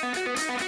Thank.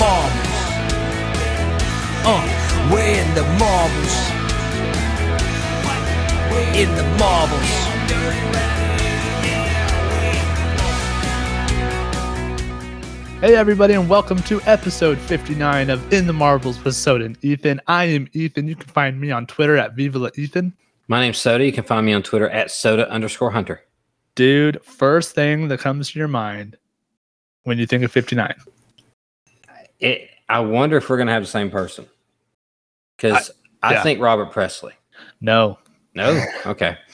We're in the marbles. Uh, we're in the marbles. In the marbles. Hey, everybody, and welcome to episode 59 of In the Marbles with Soda and Ethan. I am Ethan. You can find me on Twitter at Viva La Ethan. My name's Soda. You can find me on Twitter at soda underscore hunter. Dude, first thing that comes to your mind when you think of 59. It, I wonder if we're going to have the same person. Because I, yeah. think Robert Pressley. No. No? Okay.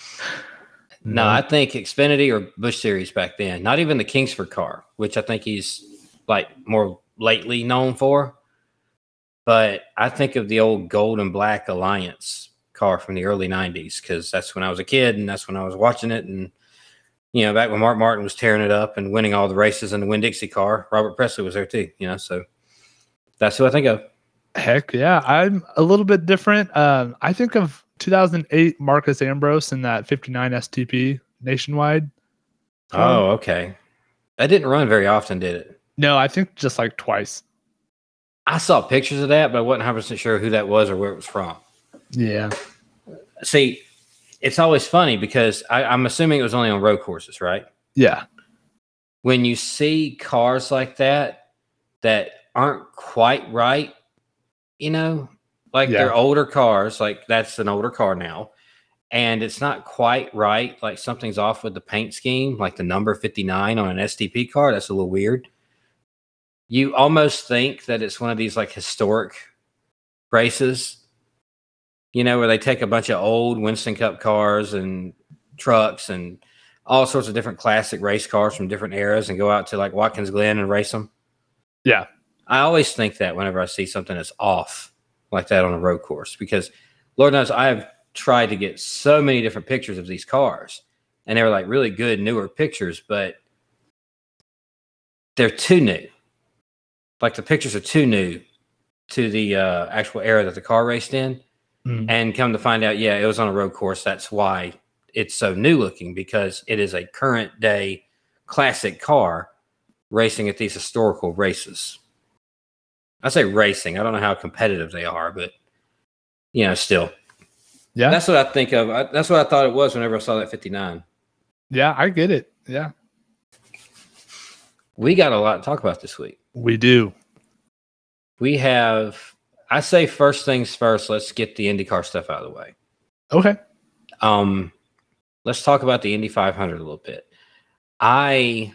No, I think Xfinity or Busch Series back then. Not even the Kingsford car, which I think he's like more lately known for. But I think of the old gold and black Alliance car from the early 90s because that's when I was a kid and that's when I was watching it. And, you know, back when Mark Martin was tearing it up and winning all the races in the Winn Dixie car, Robert Pressley was there too, you know. So that's who I think of. Heck yeah. I'm a little bit different. Um, I think of 2008 Marcos Ambrose in that 59 STP nationwide. Oh, okay. That didn't run very often, did it? No, I think just like twice. I saw pictures of that, but I wasn't 100% sure who that was or where it was from. Yeah. See, it's always funny because I, I'm assuming it was only on road courses, right? Yeah. When you see cars like that that aren't quite right, you know, like Yeah. they're older cars, like that's an older car now, and it's not quite right, like something's off with the paint scheme, like the number 59 on an STP car, that's a little weird. You almost think that it's one of these like historic races, you know, where they take a bunch of old Winston Cup cars and trucks and all sorts of different classic race cars from different eras and go out to like Watkins Glen and race them. Yeah. I always think that whenever I see something that's off like that on a road course, because Lord knows I have tried to get so many different pictures of these cars, and they were like really good newer pictures, but they're too new. Like the pictures are too new to the uh, actual era that the car raced in, Mhm. and come to find out, yeah, it was on a road course. That's why it's so new looking because it is a current day classic car racing at these historical races. I say racing. I don't know how competitive they are, but you know, still, Yeah. that's what I think of. I, that's what I thought it was whenever I saw that 59. yeah. I get it. Yeah. We got a lot to talk about this week. We do. We have, I say, first things first. Let's get the IndyCar stuff out of the way. Okay. Um, let's talk about the Indy 500 a little bit. I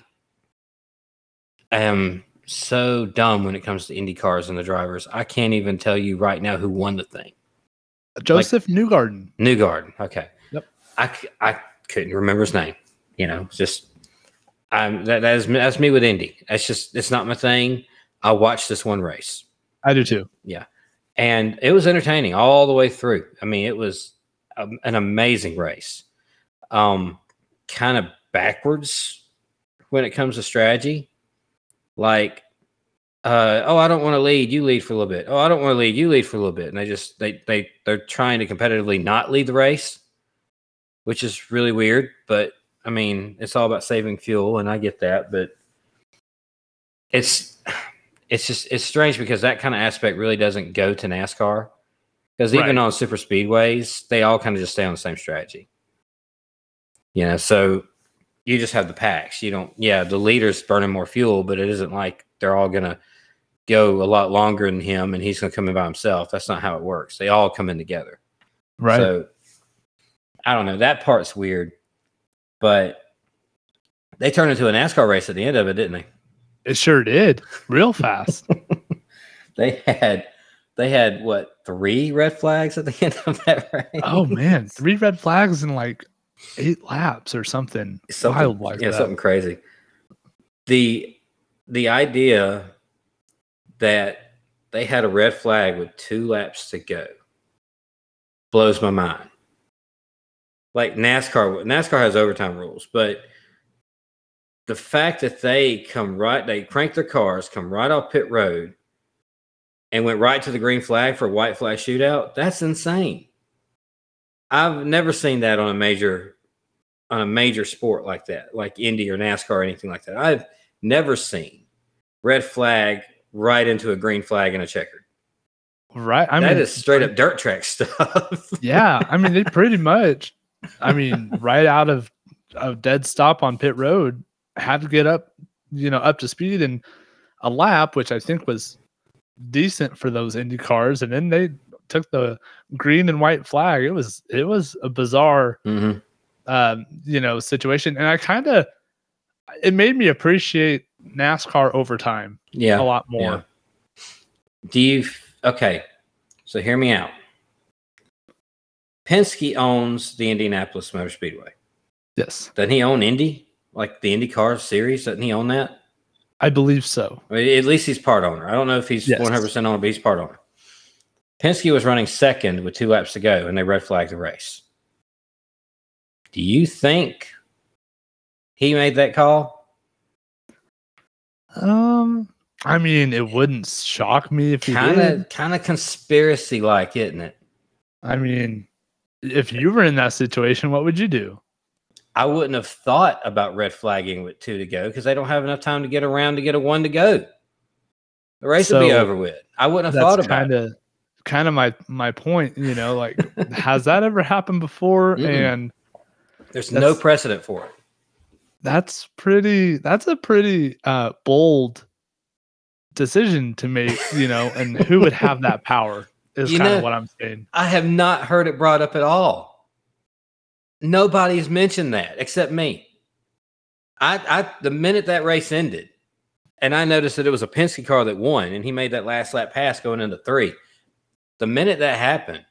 am so dumb when it comes to Indy cars and the drivers. I can't even tell you right now who won the thing. Josef Newgarden. Newgarden. Okay. Yep. I, I couldn't remember his name. You know, just I'm that, that is that's me with Indy. That's just it's not my thing. I watched this one race I do too. Yeah, and it was entertaining all the way through. I mean, it was a, an amazing race. Um, kind of backwards when it comes to strategy. Like, uh, oh, I don't want to lead. You lead for a little bit. Oh, I don't want to lead. You lead for a little bit. And they just they they they're trying to competitively not lead the race, which is really weird. But I mean, it's all about saving fuel, and I get that. But it's it's just it's strange because that kind of aspect really doesn't go to NASCAR. Because even Right. on super speedways, they all kind of just stay on the same strategy. You know, so you just have the packs. You don't, yeah, the leader's burning more fuel, but it isn't like they're all gonna go a lot longer than him and he's going to come in by himself. That's not how it works. They all come in together. Right. So I don't know. That part's weird, but they turned into a NASCAR race at the end of it, didn't they? it sure did. Real fast. They had they had what three red flags at the end of that race? oh man, three red flags in like eight laps or something. something, wild like yeah, that. something crazy. The the idea that they had a red flag with two laps to go blows my mind. Like NASCAR, NASCAR has overtime rules, but the fact that they come right, they crank their cars, come right off pit road, and went right to the green flag for a white flag shootout, that's insane. I've never seen that on a major on a major sport like that, like Indy or NASCAR or anything like that. I've never seen red flag right into a green flag and a checkered. Right. I That mean, is straight up dirt track stuff. yeah. I mean, they pretty much. I mean, right out of a dead stop on pit road, had to get up, you know, up to speed and a lap, which I think was decent for those Indy cars, and then they took the green and white flag. It was it was a bizarre mm-hmm. um, you know, situation. And I kind of, it made me appreciate NASCAR overtime Yeah. a lot more. Yeah. Do you okay? So hear me out. Penske owns the Indianapolis Motor Speedway. Yes, Doesn't he own Indy? Like the IndyCar series? Doesn't he own that? I believe so. I mean, at least he's part owner. I don't know if he's Yes. one hundred percent owner, but he's part owner. Penske was running second with two laps to go, and they red flagged the race. Do you think he made that call? Um, I mean, it wouldn't shock me if he Kind did. of, kind of conspiracy like, isn't it? I mean, if you were in that situation, what would you do? I wouldn't have thought about red flagging with two to go because they don't have enough time to get around to get a one to go. The race will be over with. I wouldn't have thought That's about kind it. of kind of my my point. You know, like has that ever happened before? Mm-mm. And There's no precedent for it. That's pretty. That's a pretty uh, bold decision to make. You know, and who would have that power? Is kind of what I'm saying. I have not heard it brought up at all. Nobody's mentioned that except me. I, I the minute that race ended, and I noticed that it was a Penske car that won, and he made that last lap pass going into three. The minute that happened,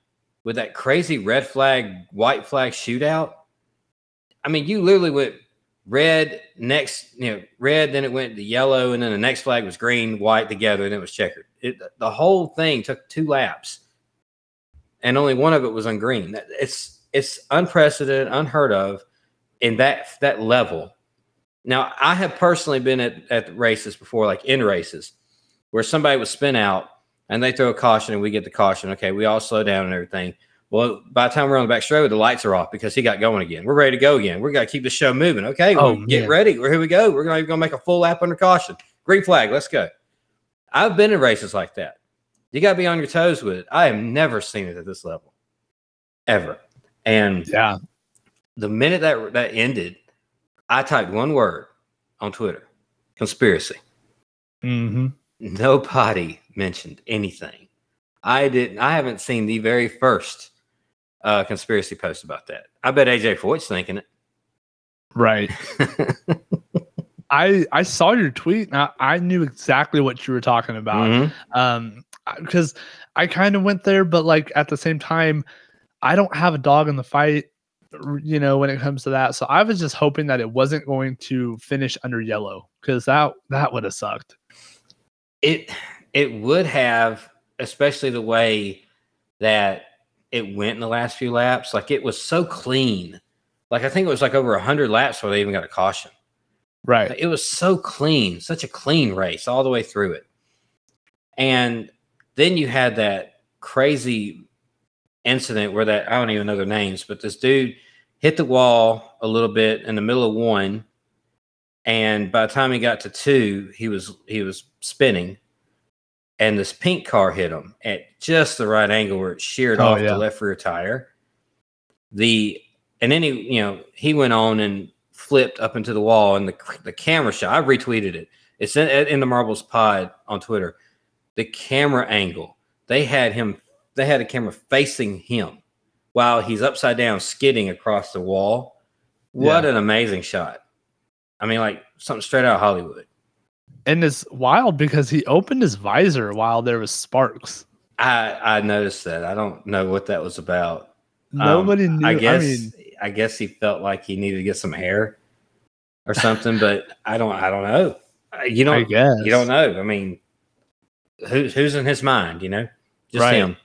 with that crazy red flag, white flag shootout, I mean, you literally went red next, you know, red, then it went to yellow, and then the next flag was green, white together, and it was checkered. It, the whole thing took two laps, and only one of it was on green. It's it's unprecedented, unheard of in that that level. Now, I have personally been at, at races before, like in races, where somebody would spin out and they throw a caution and we get the caution. Okay, we all slow down and everything. Well, by the time we're on the back straight, the lights are off because he got going again. We're ready to go again. We're got to keep the show moving. Okay, Oh, get ready. Here we go. We're going to make a full lap under caution. Green flag. Let's go. I've been in races like that. You got to be on your toes with it. I have never seen it at this level, ever. And Yeah. the minute that that ended, I typed one word on Twitter: conspiracy. hmm Nobody mentioned anything. I didn't. I haven't seen the very first uh, conspiracy post about that. I bet AJ Foyt's thinking it. Right. I I saw your tweet. And I, I knew exactly what you were talking about. Mhm. um because i kind of went there but like at the same time i don't have a dog in the fight you know when it comes to that so i was just hoping that it wasn't going to finish under yellow because that that would have sucked It it would have, especially the way that it went in the last few laps. Like it was so clean. Like I think it was like over hundred laps before they even got a caution. right It was so clean, such a clean race all the way through it. And then you had that crazy incident where that I don't even know their names, but this dude hit the wall a little bit in the middle of one, and by the time he got to two, he was he was spinning, and this pink car hit him at just the right angle where it sheared Oh, off yeah. the left rear tire. The and then he you know he went on and flipped up into the wall, and the the camera shot. I retweeted it. It's in, in the Marbles Pod on Twitter. the camera angle. They had him, they had a camera facing him while he's upside down skidding across the wall. What an amazing shot. I mean, like something straight out of Hollywood. And it's wild because he opened his visor while there was sparks. I I noticed that. I don't know what that was about. Um, Nobody knew. I guess I I, guess he felt like he needed to get some hair or something, but I don't I don't know. Uh, You don't you don't know. I mean, who's who's in his mind? You know, just Right. him.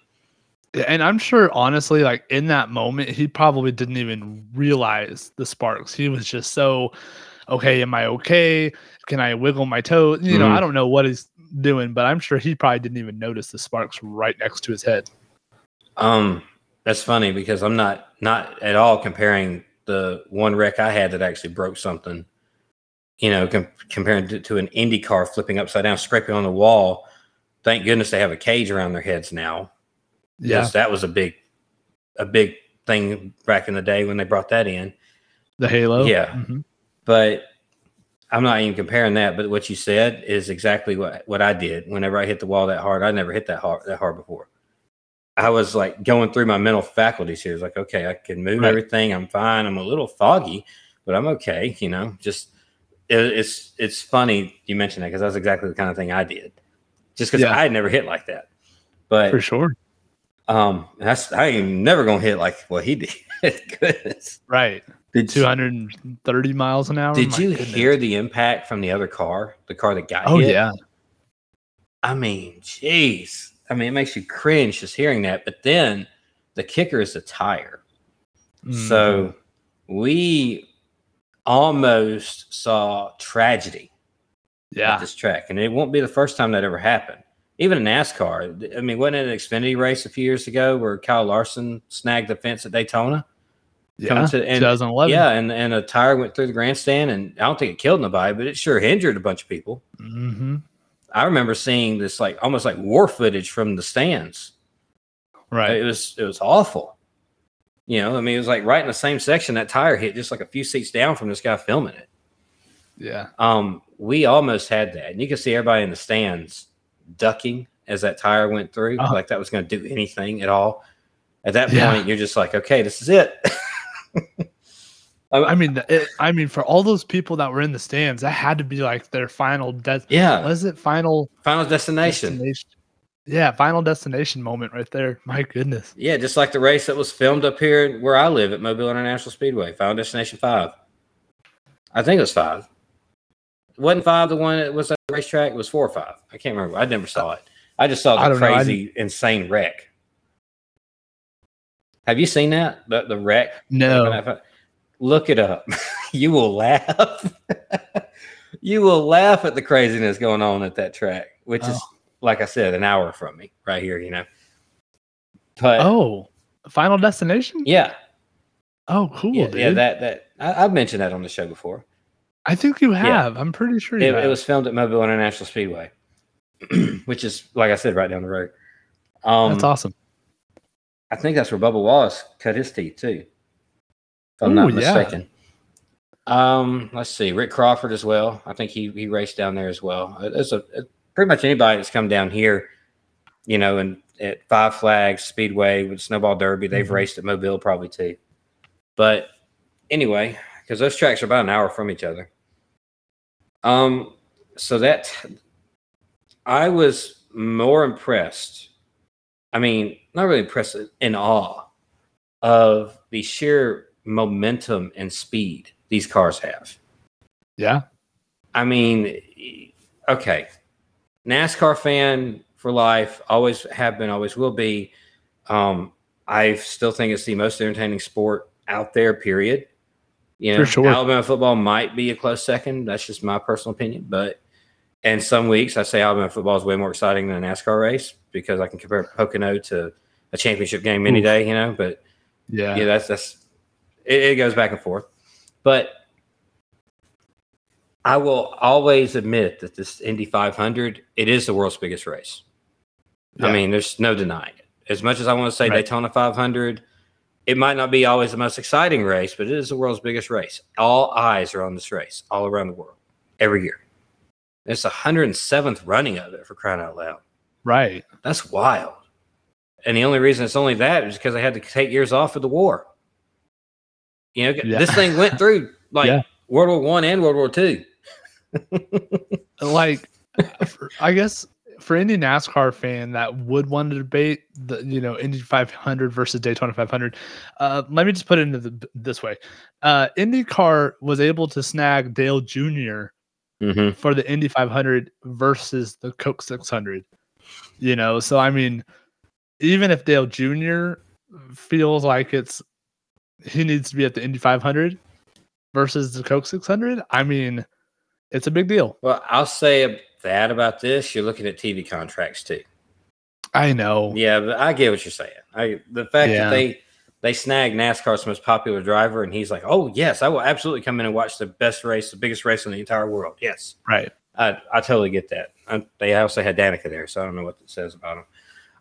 And I'm sure, honestly, like in that moment, he probably didn't even realize the sparks. He was just so, okay, am I okay? Can I wiggle my toe? You know. I don't know what he's doing, but I'm sure he probably didn't even notice the sparks right next to his head. Um, that's funny because I'm not not at all comparing the one wreck I had that actually broke something. You know, com- comparing it to an Indy car flipping upside down, scraping on the wall. Thank goodness they have a cage around their heads now. Yeah. Yes, that was a big, a big thing back in the day when they brought that in. The halo. Yeah. Mhm. But I'm not even comparing that. But what you said is exactly what what I did. Whenever I hit the wall that hard, I never hit that hard that hard before. I was like going through my mental faculties here. It's like, okay, I can move Right. everything. I'm fine. I'm a little foggy, but I'm okay. You know, just it, it's it's funny you mentioned that because that's exactly the kind of thing I did. Just because Yeah. I had never hit like that. But For sure. um, that's I ain't never gonna hit like what he did. Goodness. Right. Did 230 miles an hour. Did My you goodness. hear the impact from the other car? The car that got Oh, hit? yeah. I mean, jeez. I mean, it makes you cringe just hearing that. But then the kicker is the tire. Mhm. So we almost saw tragedy at this track, and it won't be the first time that ever happened. Even in NASCAR, I mean, wasn't it an Xfinity race a few years ago where Kyle Larson snagged the fence at Daytona? Yeah. to- and- 2011. Yeah, and, and a tire went through the grandstand, and I don't think it killed nobody, but it sure injured a bunch of people. hmm I remember seeing this like almost like war footage from the stands. Right. It was it was awful. You know, I mean, it was like right in the same section that tire hit, just like a few seats down from this guy filming it. Yeah. Um, we almost had that, and you could see everybody in the stands ducking as that tire went through, Uh-huh. like that was going to do anything at all. At that Yeah. point, you're just like, okay, this is it. I mean, it, I mean, for all those people that were in the stands, that had to be like their final death. yeah, Was it final final destination. destination? Yeah, final destination moment right there. My goodness. Yeah, just like the race that was filmed up here where I live at Mobile International Speedway, Final Destination Five. I think it was five. Wasn't five the one that was at the racetrack? It was four or five. I can't remember. I never saw it. I just saw the don't know. I crazy, insane wreck. Have you seen that? The the wreck? No. Look it up. you will laugh. you will laugh at the craziness going on at that track, which is Oh. like I said, an hour from me right here, you know. But Oh, final destination? yeah, Oh, cool, yeah, yeah, that that I, I've mentioned that on the show before. I think you have. I'm pretty sure you It, have. it was filmed at Mobile International Speedway, which is like I said, right down the road. Um, That's awesome. I think that's where Bubba Wallace cut his teeth too, if I'm Ooh, not yeah. mistaken. Um, let's see, Rick Crawford as well. I think he he raced down there as well. Uh, There's a it- pretty much anybody that's come down here, you know, and at Five Flags Speedway with Snowball Derby, they've Mhm. raced at Mobile probably too. But anyway, because those tracks are about an hour from each other. Um, so that I was more impressed. I mean, not really impressed, in awe of the sheer momentum and speed these cars have. Yeah. I mean, okay, NASCAR fan for life, always have been, always will be. Um, I still think it's the most entertaining sport out there. Period. You know, For sure. Alabama football might be a close second. That's just my personal opinion, but. And some weeks I say Alabama football is way more exciting than a NASCAR race because I can compare Pocono to a championship game any day, you know. But Yeah. yeah, that's that's it, it goes back and forth. But I will always admit that this Indy 500 it is the world's biggest race. I mean, there's no denying it. As much as I want to say Right. Daytona 500, it might not be always the most exciting race, but it is the world's biggest race. All eyes are on this race all around the world every year. It's the 107th running of it for crying out loud. Right. That's wild. And the only reason it's only that is because I had to take years off of the war. You know, Yeah. this thing went through like Yeah. World War One and World War Two. like I guess for any NASCAR fan that would want to debate the you know Indy 500 versus Daytona 500, uh, let me just put it into the, this way: uh, IndyCar was able to snag Dale Jr. Mm-hmm. for the Indy 500 versus the Coke 600. You know, so I mean, even if Dale Jr. feels like it's he needs to be at the Indy 500 versus the Coke 600, I mean, it's a big deal. Well, I'll say that about this. You're looking at TV contracts too. I know. Yeah, but I get what you're saying. I the fact Yeah. that they they snag NASCAR's most popular driver, and he's like, "Oh yes, I will absolutely come in and watch the best race, the biggest race in the entire world." Yes, Right. I I totally get that. I, they also had Danica there, so I don't know what it says about him.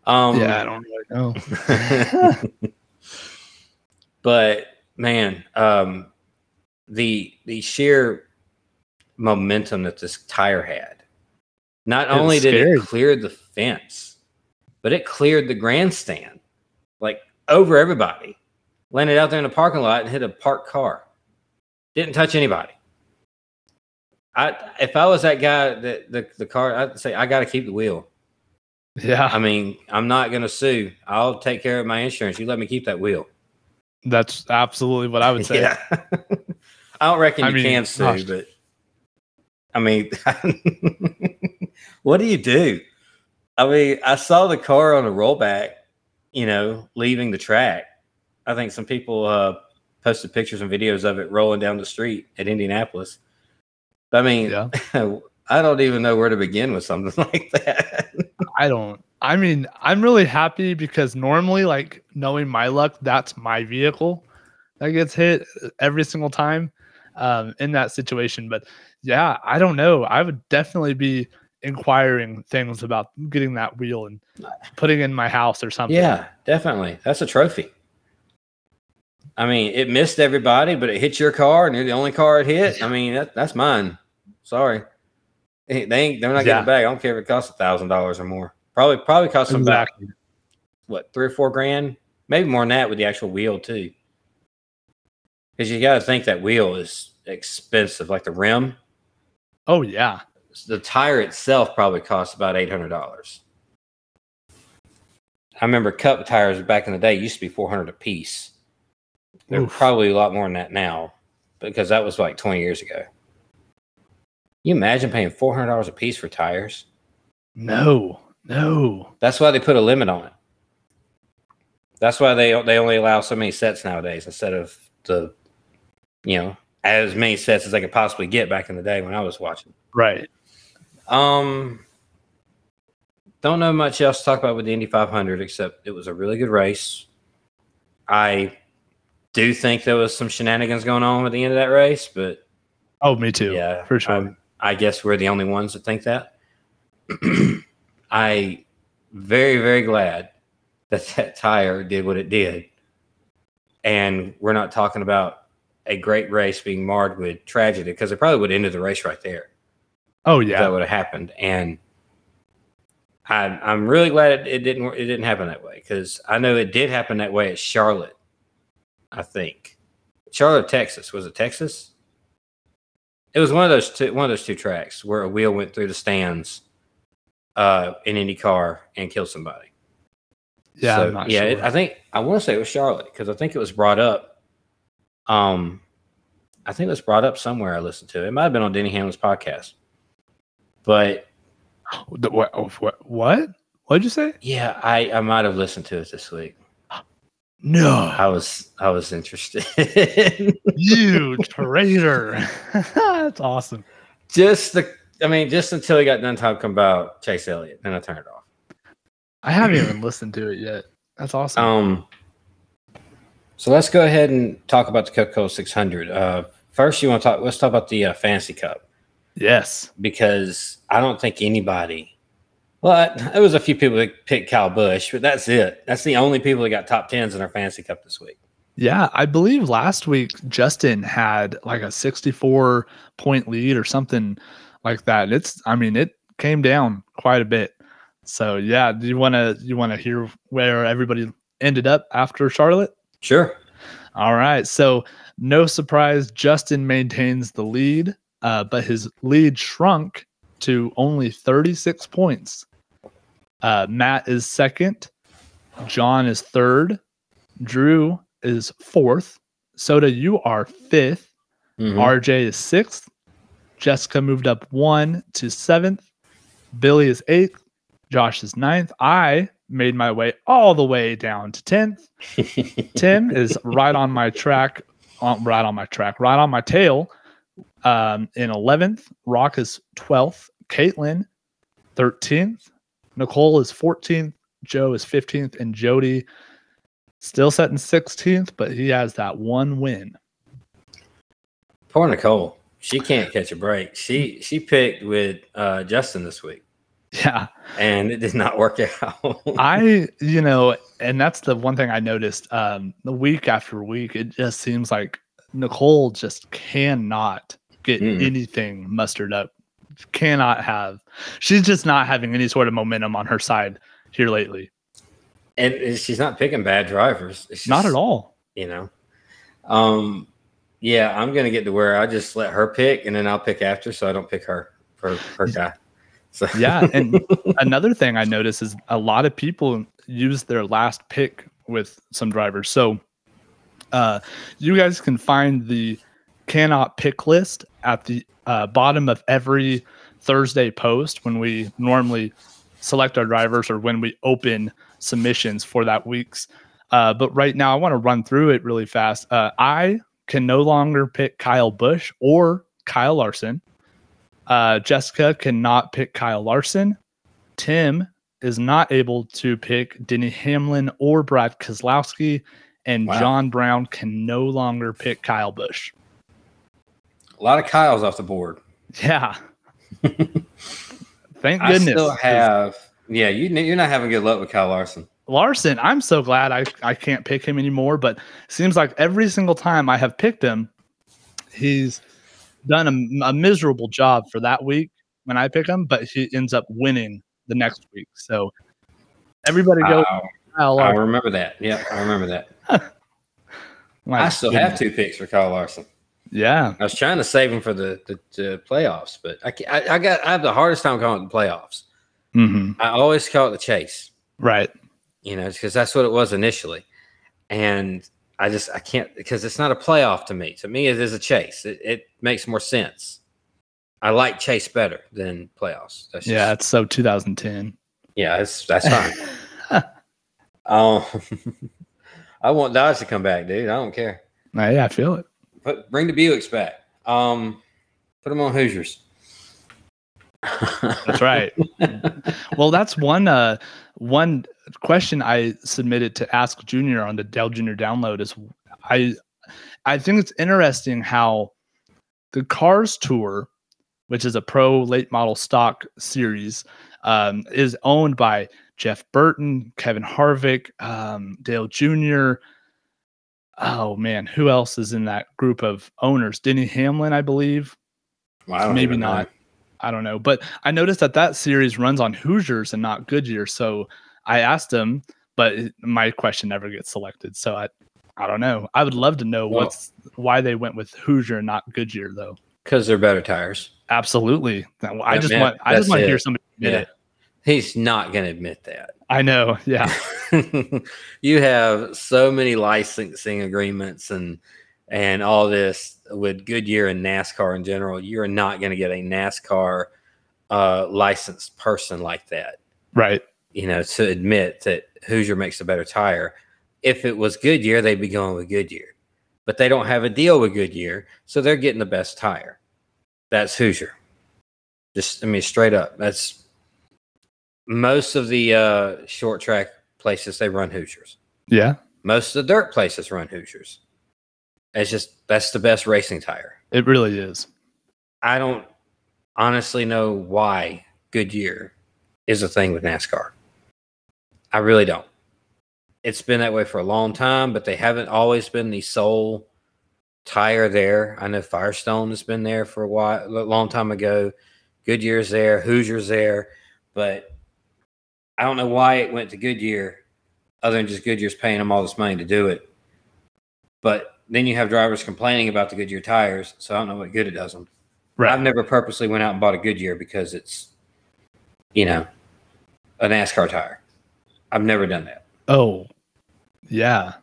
Um, yeah, I don't really know. but man, um, the the sheer momentum that this tire had. Not It only did scary. it clear the fence, but it cleared the grandstand, like over everybody. Landed out there in the parking lot and hit a parked car. Didn't touch anybody. I if I was that guy that the, the car, I'd say I got to keep the wheel. Yeah, I mean, I'm not going to sue. I'll take care of my insurance. You let me keep that wheel. that's absolutely what I would say. Yeah. I don't reckon I you mean, can sue, gosh. but I mean, what do you do? I mean, I saw the car on a rollback, you know, leaving the track. I think some people uh, posted pictures and videos of it rolling down the street at Indianapolis. I mean, Yeah. I don't even know where to begin with something like that. I don't. I mean, I'm really happy because normally, like knowing my luck, that's my vehicle that gets hit every single time um, in that situation. But yeah, I don't know. I would definitely be inquiring things about getting that wheel and putting it in my house or something. Yeah, definitely. That's a trophy. I mean, it missed everybody, but it hit your car, and you're the only car it hit. I mean, that, that's mine. Sorry, they ain't. They're not getting it back. I don't care if it costs a thousand dollars or more. Probably probably costs them back what three or four grand, maybe more than that with the actual wheel too. Because you got to think that wheel is expensive, like the rim. Oh yeah, the tire itself probably costs about eight hundred dollars. I remember cup tires back in the day used to be four hundred a piece. They're Oof. probably a lot more than that now, because that was like twenty years ago. You imagine paying four hundred dollars a piece for tires? no, no. That's why they put a limit on it. That's why they they only allow so many sets nowadays instead of the, you know, as many sets as they could possibly get back in the day when I was watching. Right. Um, don't know much else to talk about with the Indy 500 except it was a really good race. I do think there was some shenanigans going on at the end of that race, but Oh, me too. yeah, for sure. I'm- I guess we're the only ones that think that. I very very glad that that tire did what it did, and we're not talking about a great race being marred with tragedy because it probably would have ended the race right there oh yeah, that would have happened. And I, I'm really glad it, it didn't. It didn't happen that way because I know it did happen that way at Charlotte. I think Charlotte, Texas. Was it Texas? It was one of those two. One of those two tracks where a wheel went through the stands uh, in any car and killed somebody. Yeah. So, I'm not yeah. sure. it- I think I want to say it was Charlotte because I think it was brought up. Um, I think it was brought up somewhere I listened to. It might have been on Denny Hamlin's podcast, but what, what? What? What'd you say? yeah, I I might have listened to it this week. No, I was I was interested. you traitor. That's awesome. just the I mean, just until he got done talking about Chase Elliott, then I turned it off. I haven't even listened to it yet. That's awesome. Um, so let's go ahead and talk about the Coca-Cola 600. Uh, first, you want to talk? Let's talk about the uh, Fantasy Cup. yes. because I don't think anybody. Well, there was a few people that picked Kyle Busch, but that's it. That's the only people that got top tens in our fantasy cup this week. Yeah, I believe last week Justin had like a 64 point lead or something like that. It's I mean, it came down quite a bit. So yeah, do you want to you want to hear where everybody ended up after Charlotte? Sure. All right. So no surprise, Justin maintains the lead, uh, but his lead shrunk to only 36 points. Uh, Matt is second. John is third. Drew is fourth. Soda, you are 5th Mhm. RJ is sixth. Jessica moved up one to seventh. Billy is eighth. Josh is ninth. I made my way all the way down to 10th. Tim is right on my track, on, right on my track, right on my tail um, in 11th. Rock is 12th. Caitlin, 13th. Nicole is 14th. Joe is 15th. And Jody still setting 16th, but he has that one win. Poor Nicole. She can't catch a break. She she picked with uh, Justin this week, Yeah. and it did not work out. I, you know, and that's the one thing I noticed um, the week after week, it just seems like Nicole just cannot get Mm. anything mustered up. Cannot have, she's just not having any sort of momentum on her side here lately. and she's not picking bad drivers. Not at all. You know. Um. Yeah, I'm gonna get to where I just let her pick, and then I'll pick after, so I don't pick her for her guy. So Yeah. And another thing I notice is a lot of people use their last pick with some drivers. So uh, you guys can find the cannot pick list at the uh, bottom of every Thursday post when we normally select our drivers or when we open submissions for that week's. Uh, but right now, I want to run through it really fast. Uh, I can no longer pick Kyle Busch or Kyle Larson. Uh, Jessica cannot pick Kyle Larson. Tim is not able to pick Denny Hamlin or Brad Keselowski. And Wow. John Brown can no longer pick Kyle Busch. A lot of Kyles off the board. Yeah. Thank I goodness. still 'cause have. Yeah, you you're not having good luck with Kyle Larson. Larson, I'm so glad I, I can't pick him anymore, but it seems like every single time I have picked him, he's done a, a miserable job for that week when I pick him, but he ends up winning the next week. So everybody go. I remember that. Yeah, I remember that. I still have two picks for Kyle Larson. Yeah. I was trying to save him for the the, the playoffs, but I, I I got I have the hardest time calling it the playoffs. hmm I always call it the chase, Right. you know, because that's what it was initially, and I just I can't because it's not a playoff to me. To me, it is a chase. It, it makes more sense. I like chase better than playoffs. That's Yeah. just- It's so 2010. yeah, that's that's fine. um, I want Dodge to come back, dude. I don't care. Uh, yeah, I feel it. Put bring the Buicks back. Um, put them on Hoosiers. That's right. well, that's one uh one question I submitted to Ask Junior on the Dale Junior download is I I think it's interesting how the Cars Tour, which is a pro late model stock series, um, is owned by Jeff Burton, Kevin Harvick, um, Dale Jr. Oh man, who else is in that group of owners? Denny Hamlin, I believe. Well, I Maybe even know. not. I don't know, but I noticed that that series runs on Hoosiers and not Goodyear. So I asked him, but my question never gets selected. So I, I don't know. I would love to know Well- what's why they went with Hoosier and not Goodyear, though. because they're better tires. Absolutely. I Yeah, just man, want, I just want to hear somebody admit Yeah. it. He's not going to admit that. I know. Yeah. you have so many licensing agreements and and all this with Goodyear and NASCAR in general. You're not going to get a NASCAR uh, licensed person like that. Right. You know, to admit that Hoosier makes a better tire. If it was Goodyear, they'd be going with Goodyear, but they don't have a deal with Goodyear, so they're getting the best tire. That's Hoosier. Just, I mean, straight up. That's most of the uh, short track places they run Hoosiers. Yeah. Most of the dirt places run Hoosiers. It's just that's the best racing tire. It really is. I don't honestly know why Goodyear is a thing with NASCAR. I really don't. It's been that way for a long time, but they haven't always been the sole tire there. I know Firestone has been there for a while, a long time ago. Goodyear's there, Hoosier's there, but I don't know why it went to Goodyear, other than just Goodyear's paying them all this money to do it. But then you have drivers complaining about the Goodyear tires, so I don't know what good it does them. Right. I've never purposely went out and bought a Goodyear because it's, you know, a NASCAR tire. I've never done that. Oh, yeah.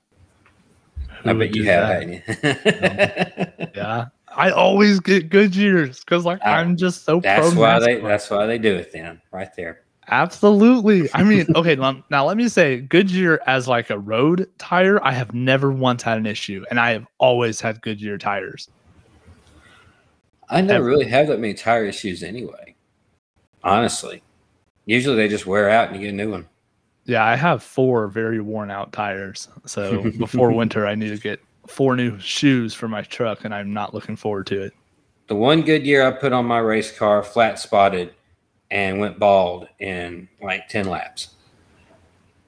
I Who would bet you have, you? Yeah. I always get Goodyears because like I- I'm just so that's pro why they. That's why they do it. Then, right there. Absolutely. I mean, okay, now, let me say Goodyear as like a road tire, I have never once had an issue and I have always had Goodyear tires. I never Ever. really have that many tire issues anyway. Honestly, usually they just wear out and you get a new one. Yeah, I have four very worn out tires. So before winter, I need to get four new shoes for my truck and I'm not looking forward to it. The one Goodyear I put on my race car, flat spotted, and went bald in like ten laps.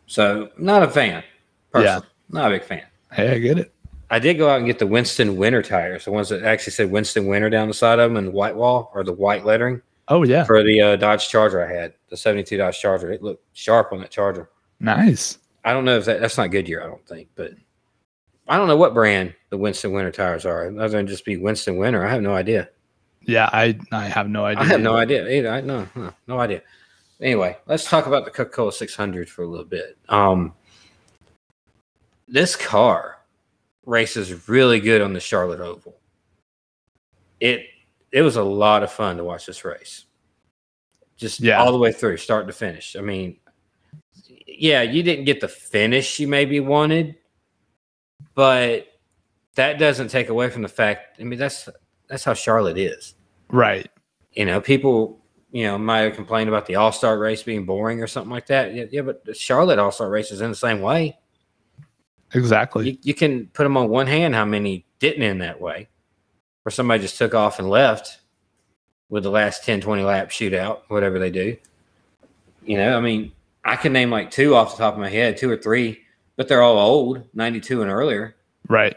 So not a fan. Personally. Not a big fan. Hey, I get it. I did go out and get the Winston Winter tires, the ones that actually said Winston Winter down the side of them and the white wall or the white lettering Oh, yeah. for the uh, Dodge Charger I had, the 72 Dodge Charger. It looked sharp on that Charger. Nice. I don't know if that, that's not Goodyear, I don't think, but I don't know what brand the Winston Winter tires are, other than just be Winston Winter. I have no idea. Yeah, I I have no idea. I have no idea either. I no, no, no idea. Anyway, let's talk about the Coca-Cola 600 for a little bit. Um, this car races really good on the Charlotte Oval. It it was a lot of fun to watch this race. Just Yeah. all the way through, start to finish. I mean, yeah, you didn't get the finish you maybe wanted, but that doesn't take away from the fact. I mean, that's that's how Charlotte is Right. you know, people, you know, might have complained about the All Star race being boring or something like that. Yeah, yeah but the Charlotte All Star race is in the same way. Exactly. You, you can put them on one hand how many didn't end that way, or somebody just took off and left with the last 10, 20 lap shootout, whatever they do. You know, I mean, I can name like two off the top of my head, two or three, but they're all old, 92 and earlier. right.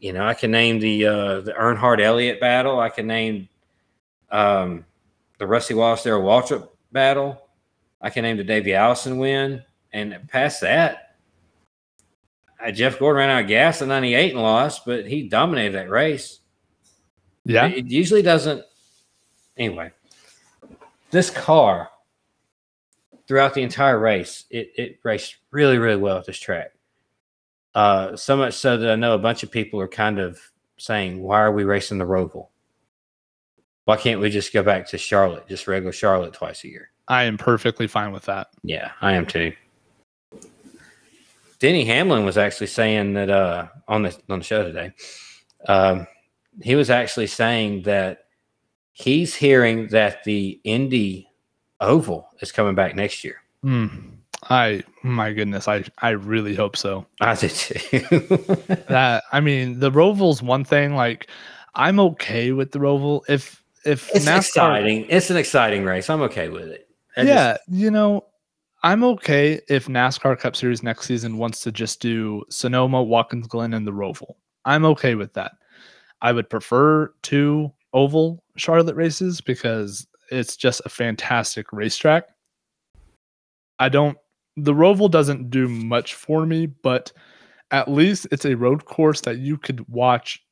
You know, I can name the uh, the Earnhardt Elliott battle. I can name um, the Rusty Wallace Darrell Waltrip battle. I can name the Davey Allison win, and past that, uh, Jeff Gordon ran out of gas in '98 and lost, but he dominated that race. Yeah. It, it usually doesn't. Anyway, this car throughout the entire race, it, it raced really, really well at this track. Uh, so much so that I know a bunch of people are kind of saying, "Why are we racing the Roval? Why can't we just go back to Charlotte, just regular Charlotte twice a year?" I am perfectly fine with that. Yeah, I am too. Denny Hamlin was actually saying that uh, on the on the show today. Um, he was actually saying that he's hearing that the Indy Oval is coming back next year. Hmm. I my goodness, I I really hope so. I did too. That I mean, the Roval's one thing. Like, I'm okay with the Roval. If if it's NASCAR, exciting. It's an exciting race. I'm okay with it. I just- yeah, you know, I'm okay if NASCAR Cup Series next season wants to just do Sonoma, Watkins Glen, and the Roval. I'm okay with that. I would prefer two oval Charlotte races because it's just a fantastic racetrack. I don't the Roval doesn't do much for me, but at least it's a road course that you could watch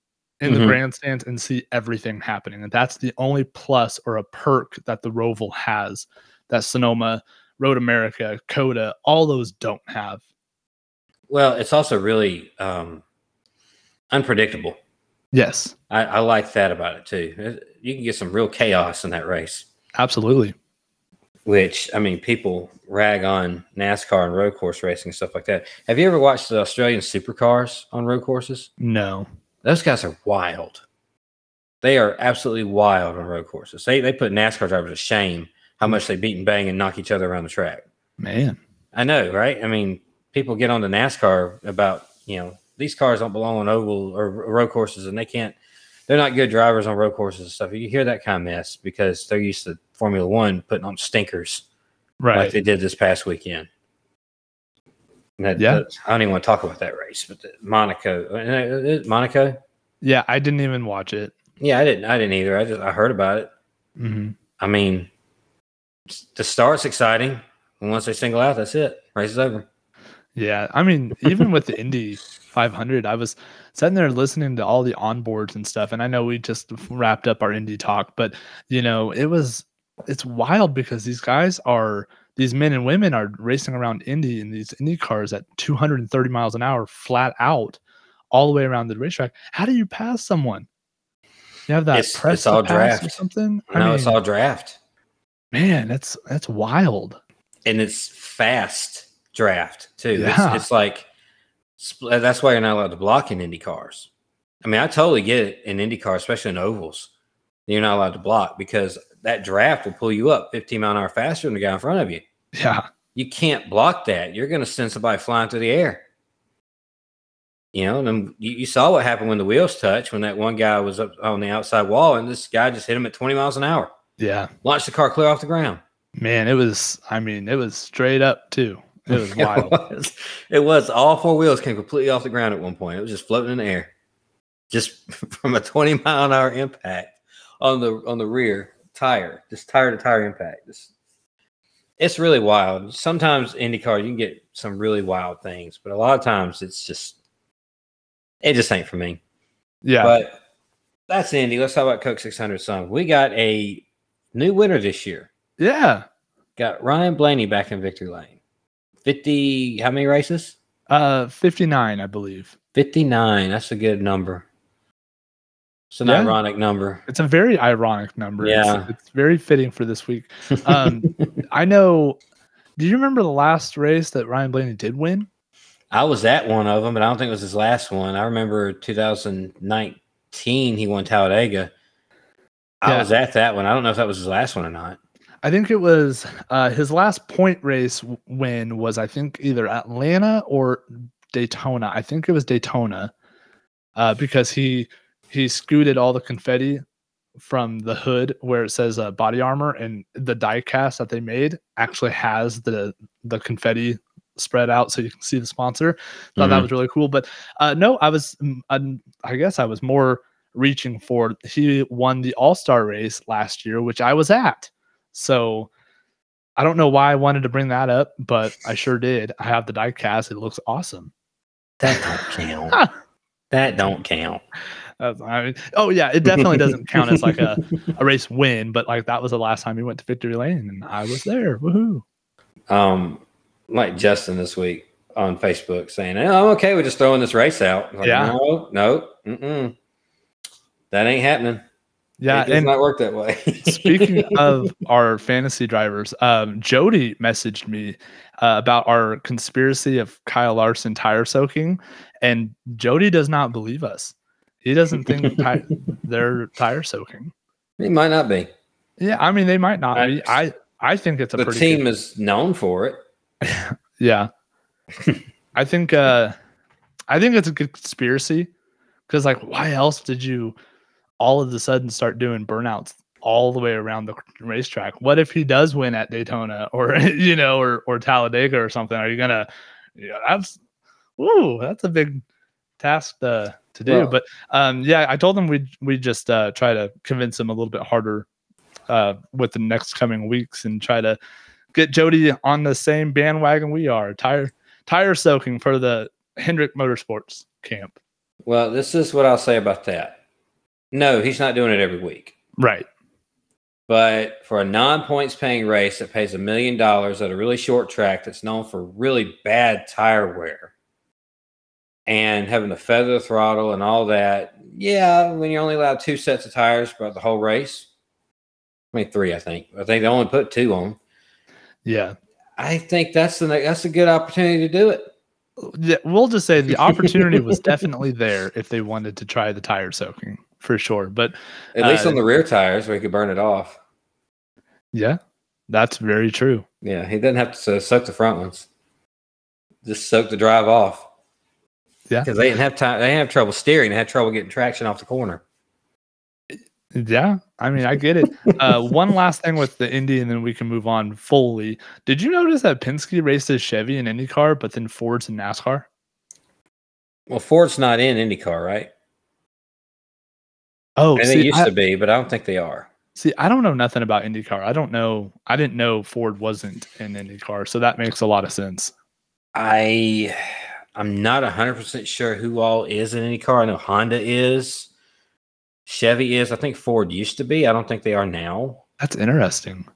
in the Mhm. grandstands and see everything happening. And that's the only plus or a perk that the Roval has that Sonoma, Road America, COTA, all those don't have. well, it's also really um, unpredictable. Yes, I, I like that about it too. You can get some real chaos in that race. absolutely. Which I mean, people rag on NASCAR and road course racing and stuff like that. Have you ever watched the Australian supercars on road courses? No. Those guys are wild. They are absolutely wild on road courses. They they put NASCAR drivers to shame how much they beat and bang and knock each other around the track. Man. I know, right? I mean, people get on the NASCAR about you know these cars don't belong on oval or road courses, and they can't. They're not good drivers on road courses and stuff. You hear that kind of mess because they're used to Formula One putting on stinkers right? like they did this past weekend. That- Yeah. that- I don't even want to talk about that race, but the Monaco, uh, Monaco. Yeah, I didn't even watch it. Yeah, I didn't. I didn't either. I just I heard about it. hmm I mean, the start's exciting. And once they single out, that's it. Race is over. Yeah, I mean, even with the Indy 500, I was sitting there listening to all the onboards and stuff, and I know we just wrapped up our Indy talk, but you know, it was it's wild because these guys are these men and women are racing around Indy in these Indy cars at 230 miles an hour, flat out, all the way around the racetrack. How do you pass someone? You have that It's- press it's all pass or draft. something. No, it's mean, all draft. man, that's that's wild. and it's fast draft too. Yeah. It's, it's like that's why you're not allowed to block in Indy cars. I mean, I totally get it in Indy cars, especially in ovals. You're not allowed to block because that draft will pull you up 15 mile an hour faster than the guy in front of you. Yeah, You can't block that. You're going to send somebody flying through the air. You know, and then you, you saw what happened when the wheels touched when that one guy was up on the outside wall and this guy just hit him at 20 miles an hour, yeah, launched the car clear off the ground. man, it was. I mean, it was straight up too. It was wild. It was, it was. All four wheels came completely off the ground at one point. It was just floating in the air, just from a 20 mile an hour impact on the on the rear tire, just tire to tire impact. Just, it's really wild. Sometimes IndyCar you can get some really wild things, but a lot of times it's just it just ain't for me. Yeah, But that's Indy. Let's talk about Coke 600 Sun. We got a new winner this year. yeah. Got Ryan Blaney back in victory lane. 50 how many races? Uh, 59, I believe. 59. That's a good number. It's an Yeah. ironic number. It's a very ironic number. Yeah. It's, very fitting for this week. Um, I know. Do you remember the last race that Ryan Blaney did win? I was at one of them, but I don't think it was his last one. I remember 2019, he won Talladega. I Yeah. was at that one. I don't know if that was his last one or not. I think it was uh, his last point race win was I think either Atlanta or Daytona. I think it was Daytona uh, because he he scooted all the confetti from the hood where it says uh, body armor and the die cast that they made actually has the the confetti spread out so you can see the sponsor. Thought that Mhm. was really cool. But uh, no, I was mm, I'm- I guess I was more reaching for he won the All Star race last year, which I was at. So I don't know why I wanted to bring that up, but I sure did. I have the die cast. It looks awesome. That don't count. that don't count. I mean, oh yeah, it definitely doesn't count as like a, a race win, but like that was the last time he went to victory lane and I was there. Woohoo. um, like Justin this week on Facebook saying, oh, I'm okay with just throwing this race out. Like, Yeah. No, no, mm-mm. that ain't happening. Yeah. it does And not work that way. speaking of our fantasy drivers, um, Jody messaged me uh, about our conspiracy of Kyle Larson tire soaking, and Jody does not believe us. He doesn't think ti- they're tire soaking. it might not be. Yeah, I mean they might not I- I I think it's a The pretty team good- is known for it. yeah. I think uh I think it's a good conspiracy because like why else did you all of a sudden start doing burnouts all the way around the racetrack? What if he does win at Daytona or you know or or Talladega or something? Are you gonna yeah, that's ooh, that's a big task to to do. Well- but um yeah, I told them we'd we just uh try to convince him a little bit harder uh with the next coming weeks and try to get Jody on the same bandwagon we are. Tire tire soaking for the Hendrick Motorsports camp. Well, this is what I'll say about that. No, he's not doing it every week. Right. But for a non points paying race that pays a million dollars at a really short track that's known for really bad tire wear and having to feather the throttle and all that, yeah, when you're only allowed two sets of tires throughout the whole race, I mean, three, I think. I think they only put two on. Yeah. I think that's the that's a good opportunity to do it. Yeah, We'll just say the opportunity was definitely there if they wanted to try the tire soaking for sure. But At least Uh, on the rear tires where he could burn it off. yeah, that's very true. Yeah, he doesn't have to soak the front ones. Just soak the drive off. Yeah. because they didn't have time. They didn't have trouble steering. They had trouble getting traction off the corner. Yeah, I mean, I get it. Uh, one last thing with the Indy, and then we can move on fully. Did you notice that Penske raced his Chevy in IndyCar, but then Ford's in NASCAR? Well, Ford's not in IndyCar, right? Oh, and see, they used I, to be, but I don't think they are. See, I don't know nothing about IndyCar. I don't know. I didn't know Ford wasn't in IndyCar, so that makes a lot of sense. I I'm not hundred percent sure who all is in IndyCar. I know Honda is, Chevy is. I think Ford used to be. I don't think they are now. That's interesting.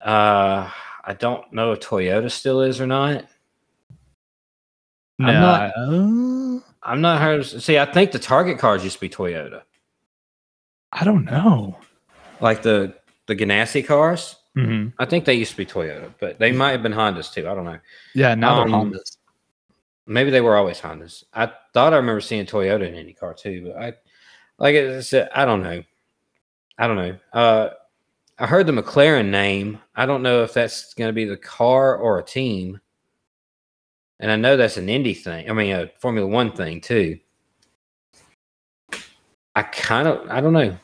Uh, I don't know if Toyota still is or not. No, I'm not- uh, I'm not heard. See, I think the Target cars used to be Toyota, I don't know. like the the Ganassi cars. hmm I think they used to be Toyota, but they might have been Hondas too. I don't know. Yeah, now they're Um, Hondas. Maybe they were always Hondas. I thought I remember seeing Toyota in IndyCar too, but I like I said, I don't know. I don't know. Uh, I heard the McLaren name. I don't know if that's going to be the car or a team. And I know that's an Indy thing. I mean, a Formula One thing too. I kind of, I don't know.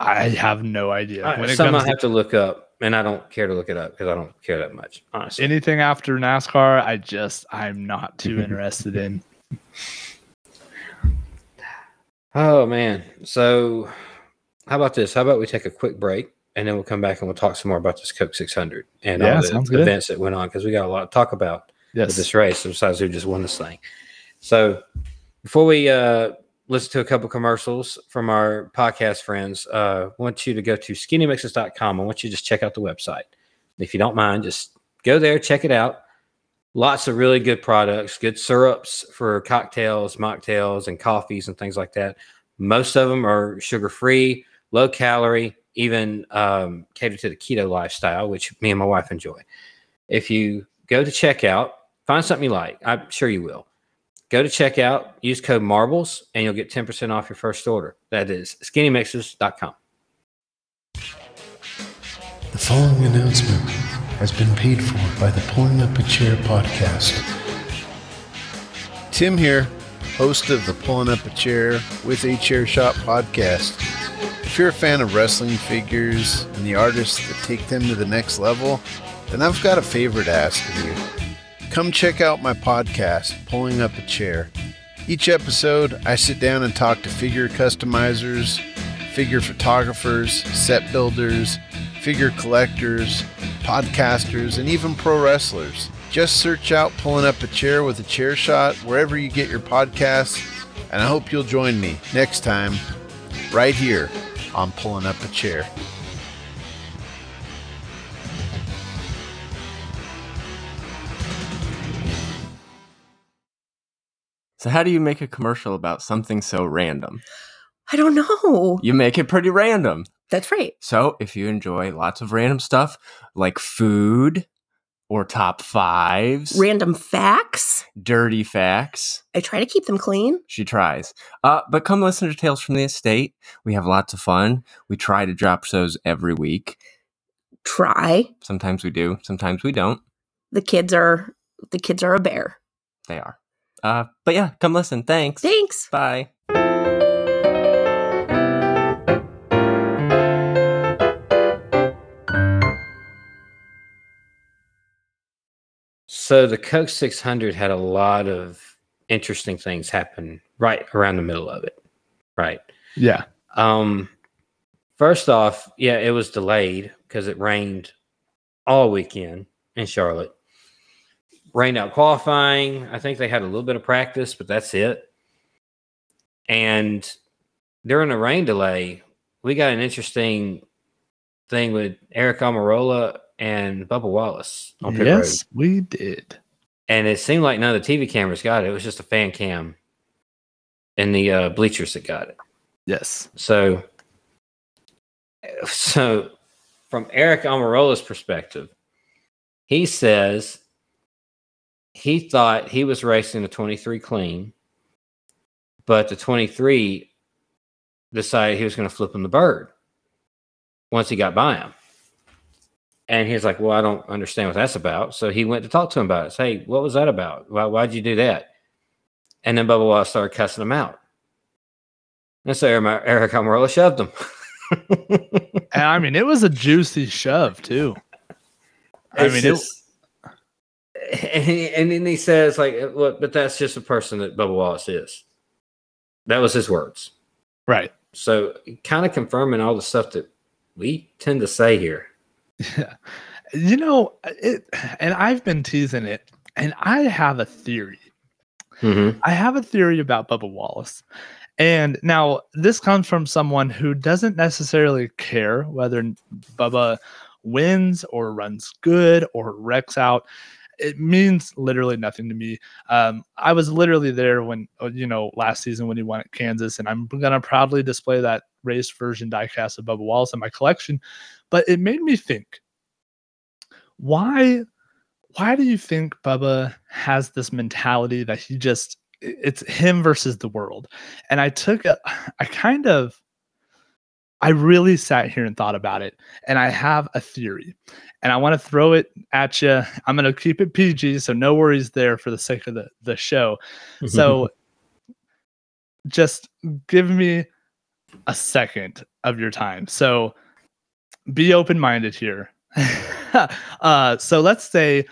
I have no idea. I, when it something comes I to have to look up, and I don't care to look it up because I don't care that much, honestly. anything after NASCAR, I just I'm not too interested in. Oh man. So how about this? How about we take a quick break and then we'll come back and we'll talk some more about this Coke 600 and Yeah, all the good. events that went on because we got a lot to talk about with Yes. this race besides who just won this thing. So before we uh, listen to a couple commercials from our podcast friends, uh, I want you to go to skinnymixes.com. I want you to just check out the website. If you don't mind, just go there, check it out. Lots of really good products, good syrups for cocktails, mocktails, and coffees and things like that. Most of them are sugar free, low calorie, even um, cater to the keto lifestyle, which me and my wife enjoy. If you go to checkout, find something you like. I'm sure you will. Go to checkout, use code MARBLES, and you'll get 10% off your first order. That is skinnymixes.com. The following announcement has been paid for by the Pulling Up a Chair podcast. Tim here, host of the Pulling Up a Chair with a Chair Shot podcast. If you're a fan of wrestling figures and the artists that take them to the next level, then I've got a favor to ask of you. Come check out my podcast, Pulling Up a Chair. Each episode, I sit down and talk to figure customizers, figure photographers, set builders, figure collectors, podcasters, and even pro wrestlers. Just search out Pulling Up a Chair with a Chair Shot wherever you get your podcasts, and I hope you'll join me next time, right here on Pulling Up a Chair. So, how do you make a commercial about something so random? I don't know. You make it pretty random. That's right. So, if you enjoy lots of random stuff like food or top fives, Random facts. dirty facts, I try to keep them clean. she tries. Uh, but come listen to Tales from the Estate. We have lots of fun. We try to drop shows every week. Try. Sometimes we do, sometimes we don't. The kids are the kids are a bear. They are. Uh, but yeah, come listen. Thanks. Thanks. Bye. So the Coke 600 had a lot of interesting things happen right around the middle of it. Right. Yeah. Um, first off, yeah, it was delayed because it rained all weekend in Charlotte. Rained out qualifying. I think they had a little bit of practice, but that's it. And during the rain delay, we got an interesting thing with Eric Almirola and Bubba Wallace on pit road. Yes, we did. And it seemed like none of the TV cameras got it. It was just a fan cam in the uh, bleachers that got it. Yes. So, so from Eric Almirola's perspective, he says he thought he was racing the 23 clean, but the 23 decided he was going to flip him the bird once he got by him. And he's like, Well, I don't understand what that's about. So he went to talk to him about it. Say, what was that about? Why, why'd you do that? And then Bubba Wallace started cussing him out. And so Eric Almirola shoved him. And I mean, it was a juicy shove too. I It's mean, it- just- and, and then he says, like, look, but that's just a person that Bubba Wallace is. That was his words. Right. So kind of confirming all the stuff that we tend to say here. Yeah. You know, it and I've been teasing it, and I have a theory. Mm-hmm. I have a theory about Bubba Wallace. And now this comes from someone who doesn't necessarily care whether Bubba wins or runs good or wrecks out. It means literally nothing to me. Um, I was literally there when, uh, you know, last season when he won at Kansas, and I'm to proudly display that race version diecast of Bubba Wallace in my collection. But it made me think why why do you think Bubba has this mentality that he just it's him versus the world? And I took a, I kind of I really sat here and thought about it and I have a theory. And I want to throw it at you. I'm going to keep it PG so no worries there for the sake of the the show. So just give me a second of your time. So be open minded here. uh, so let's say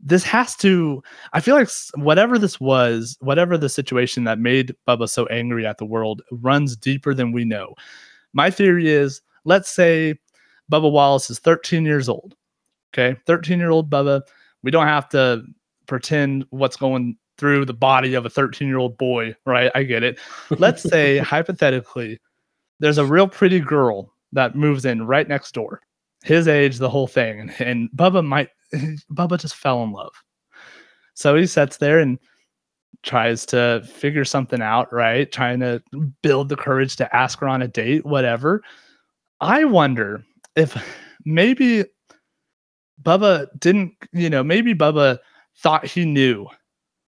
this has to, I feel like whatever this was, whatever the situation that made Bubba so angry at the world runs deeper than we know. My theory is let's say Bubba Wallace is 13 years old. Okay. 13 year old Bubba. We don't have to pretend what's going through the body of a 13 year old boy, right? I get it. Let's say, hypothetically, there's a real pretty girl that moves in right next door, his age, the whole thing. And, and Bubba might, Bubba just fell in love. So he sits there and tries to figure something out, right? Trying to build the courage to ask her on a date, whatever. I wonder if maybe Bubba didn't, you know, maybe Bubba thought he knew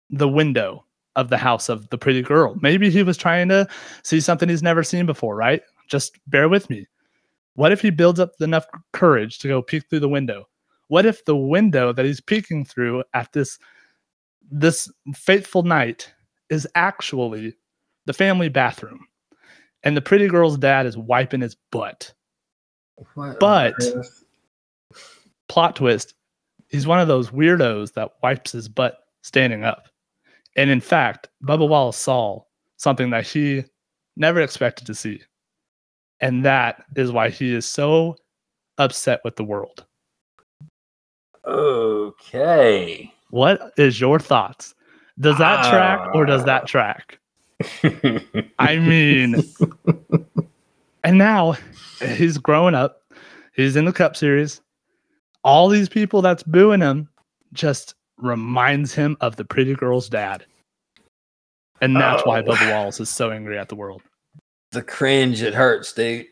the window of the house of the pretty girl. Maybe he was trying to see something he's never seen before, right? Just bear with me. What if he builds up enough courage to go peek through the window? What if the window that he's peeking through at this this fateful night is actually the family bathroom and the pretty girl's dad is wiping his butt? But plot twist, he's one of those weirdos that wipes his butt standing up. And in fact, Bubba Wallace saw something that he never expected to see. And that is why he is so upset with the world. Okay. What is your thoughts? Does that track or does that ah. track? I mean, and now he's growing up. He's in the Cup Series. All these people that's booing him just reminds him of the pretty girl's dad. And that's why Oh. Bubba Wallace is so angry at the world. the cringe, it hurts, dude.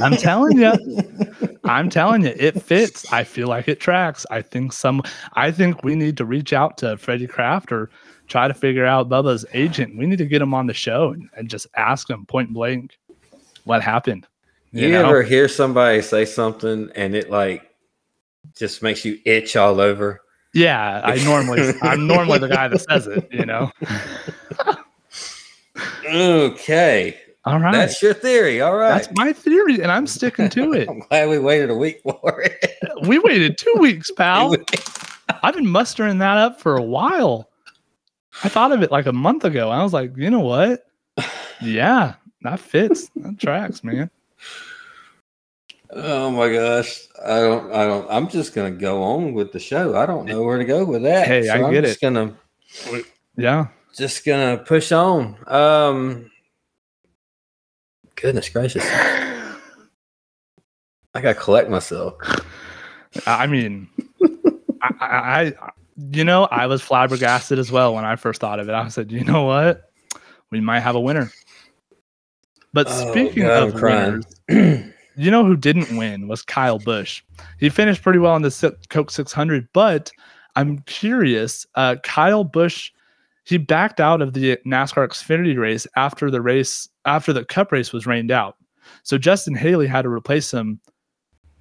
I'm telling you. I'm telling you, it fits. I feel like it tracks. I think some I think we need to reach out to Freddie Kraft or try to figure out Bubba's agent. We need to get him on the show and, and just ask him point blank what happened. You, You know? ever hear somebody say something and it like just makes you itch all over? Yeah, I normally I'm normally the guy that says it, you know. Okay. All right. That's your theory. All right. That's my theory, and I'm sticking to it. I'm glad we waited a week for it. We waited two weeks, pal. I've been mustering that up for a while. I thought of it like a month ago. I was like, you know what? Yeah, that fits. That tracks, man. oh my gosh. I don't I don't I'm just gonna go on with the show. I don't know where to go with that. Hey, I I'm get just gonna Yeah. just gonna push on. Um goodness gracious. I gotta collect myself. I mean, I, I, I, you know, I was flabbergasted as well when I first thought of it. I said, you know what? We might have a winner. But Oh, speaking God, of winners, you know who didn't win was Kyle Busch. He finished pretty well in the Coke 600, but I'm curious. Uh, Kyle Busch, he backed out of the NASCAR Xfinity race after the race, after the Cup race was rained out. So Justin Haley had to replace him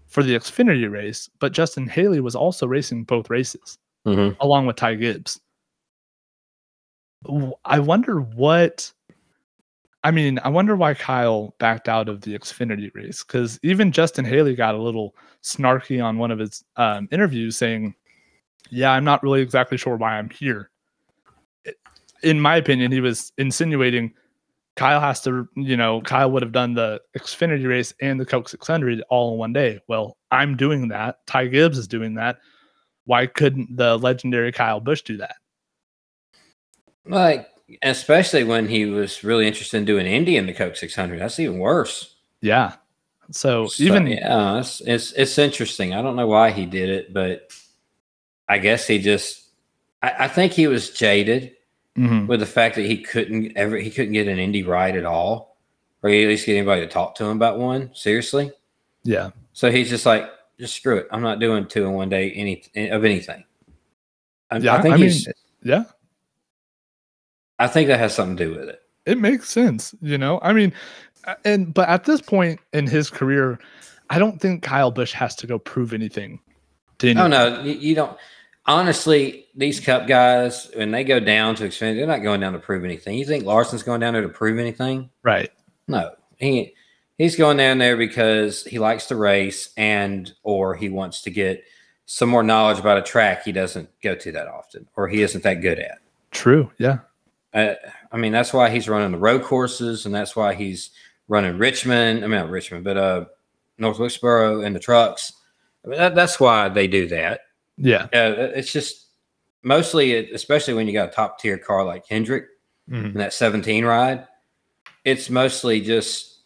for the Xfinity race, but Justin Haley was also racing both races Mhm. along with Ty Gibbs. I wonder what. I mean, I wonder why Kyle backed out of the Xfinity race because even Justin Haley got a little snarky on one of his um, interviews saying, Yeah, I'm not really exactly sure why I'm here. In my opinion, he was insinuating Kyle has to, you know, Kyle would have done the Xfinity race and the Coke 600 all in one day. Well, I'm doing that. Ty Gibbs is doing that. Why couldn't the legendary Kyle Busch do that? Like, especially when he was really interested in doing Indy in the Coke 600. That's even worse. Yeah. So, So, even yeah, it's, it's it's interesting. I don't know why he did it, but I guess he just. I, I think he was jaded Mhm. with the fact that he couldn't ever he couldn't get an Indy ride at all, or at least get anybody to talk to him about one. Seriously, yeah, so he's just like, just screw it. I'm not doing two in one day any of anything. I, Yeah, I think I mean, he's. yeah, I think that has something to do with it. it makes sense, you know. I mean, and but at this point in his career, I don't think Kyle Busch has to go prove anything. To Oh no, you, you don't. Honestly, these Cup guys, when they go down to Xfinity, they're not going down to prove anything. You think Larson's going down there to prove anything? Right. No, he he's going down there because he likes to race and or he wants to get some more knowledge about a track he doesn't go to that often or he isn't that good at. True. Yeah. Uh, I mean, that's why he's running the road courses and that's why he's running Richmond. I mean, not Richmond, but uh, North Wilkesboro and the trucks. I mean, that, that's why they do that. Yeah. Yeah, it's just mostly, especially when you got a top tier car like Hendrick Mhm. in that 17 ride, it's mostly just,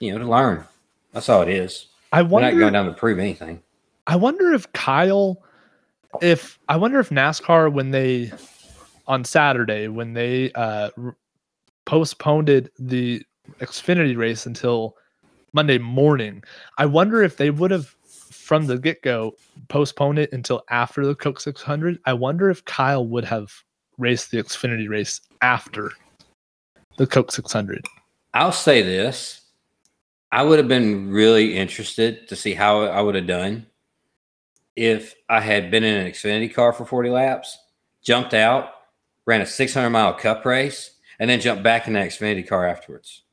you know, to learn. That's all it is. I We're not going down to prove anything. I wonder if Kyle, if I wonder if NASCAR when they on Saturday when they uh postponed it, the Xfinity race until Monday morning, I wonder if they would have from the get go postponed it until after the Coke 600. I wonder if Kyle would have raced the Xfinity race after the Coke 600. I'll say this. I would have been really interested to see how I would have done if I had been in an Xfinity car for 40 laps, jumped out, ran a 600 mile cup race, and then jumped back in that Xfinity car afterwards.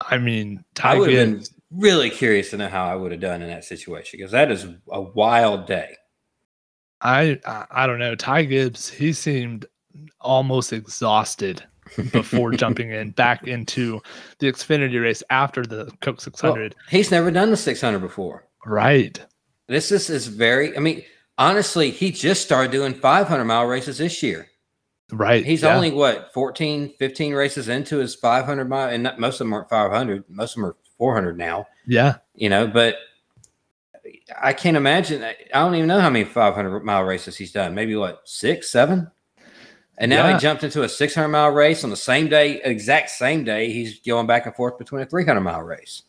I mean, I would have been really curious to know how I would have done in that situation because that is a wild day. I, I don't know. Ty Gibbs, he seemed almost exhausted before jumping in back into the Xfinity race after the Coke 600. He's never done the 600 before. right. This is, is very, I mean, honestly, he just started doing 500 mile races this year. Right. He's yeah. only what 14, 15 races into his 500 mile, and not, most of them aren't 500. Most of them are 400 now. Yeah. You know, but I can't imagine. I don't even know how many 500 mile races he's done. Maybe what six, seven. And now Yeah. he jumped into a 600 mile race on the same day, exact same day. He's going back and forth between a 300 mile race.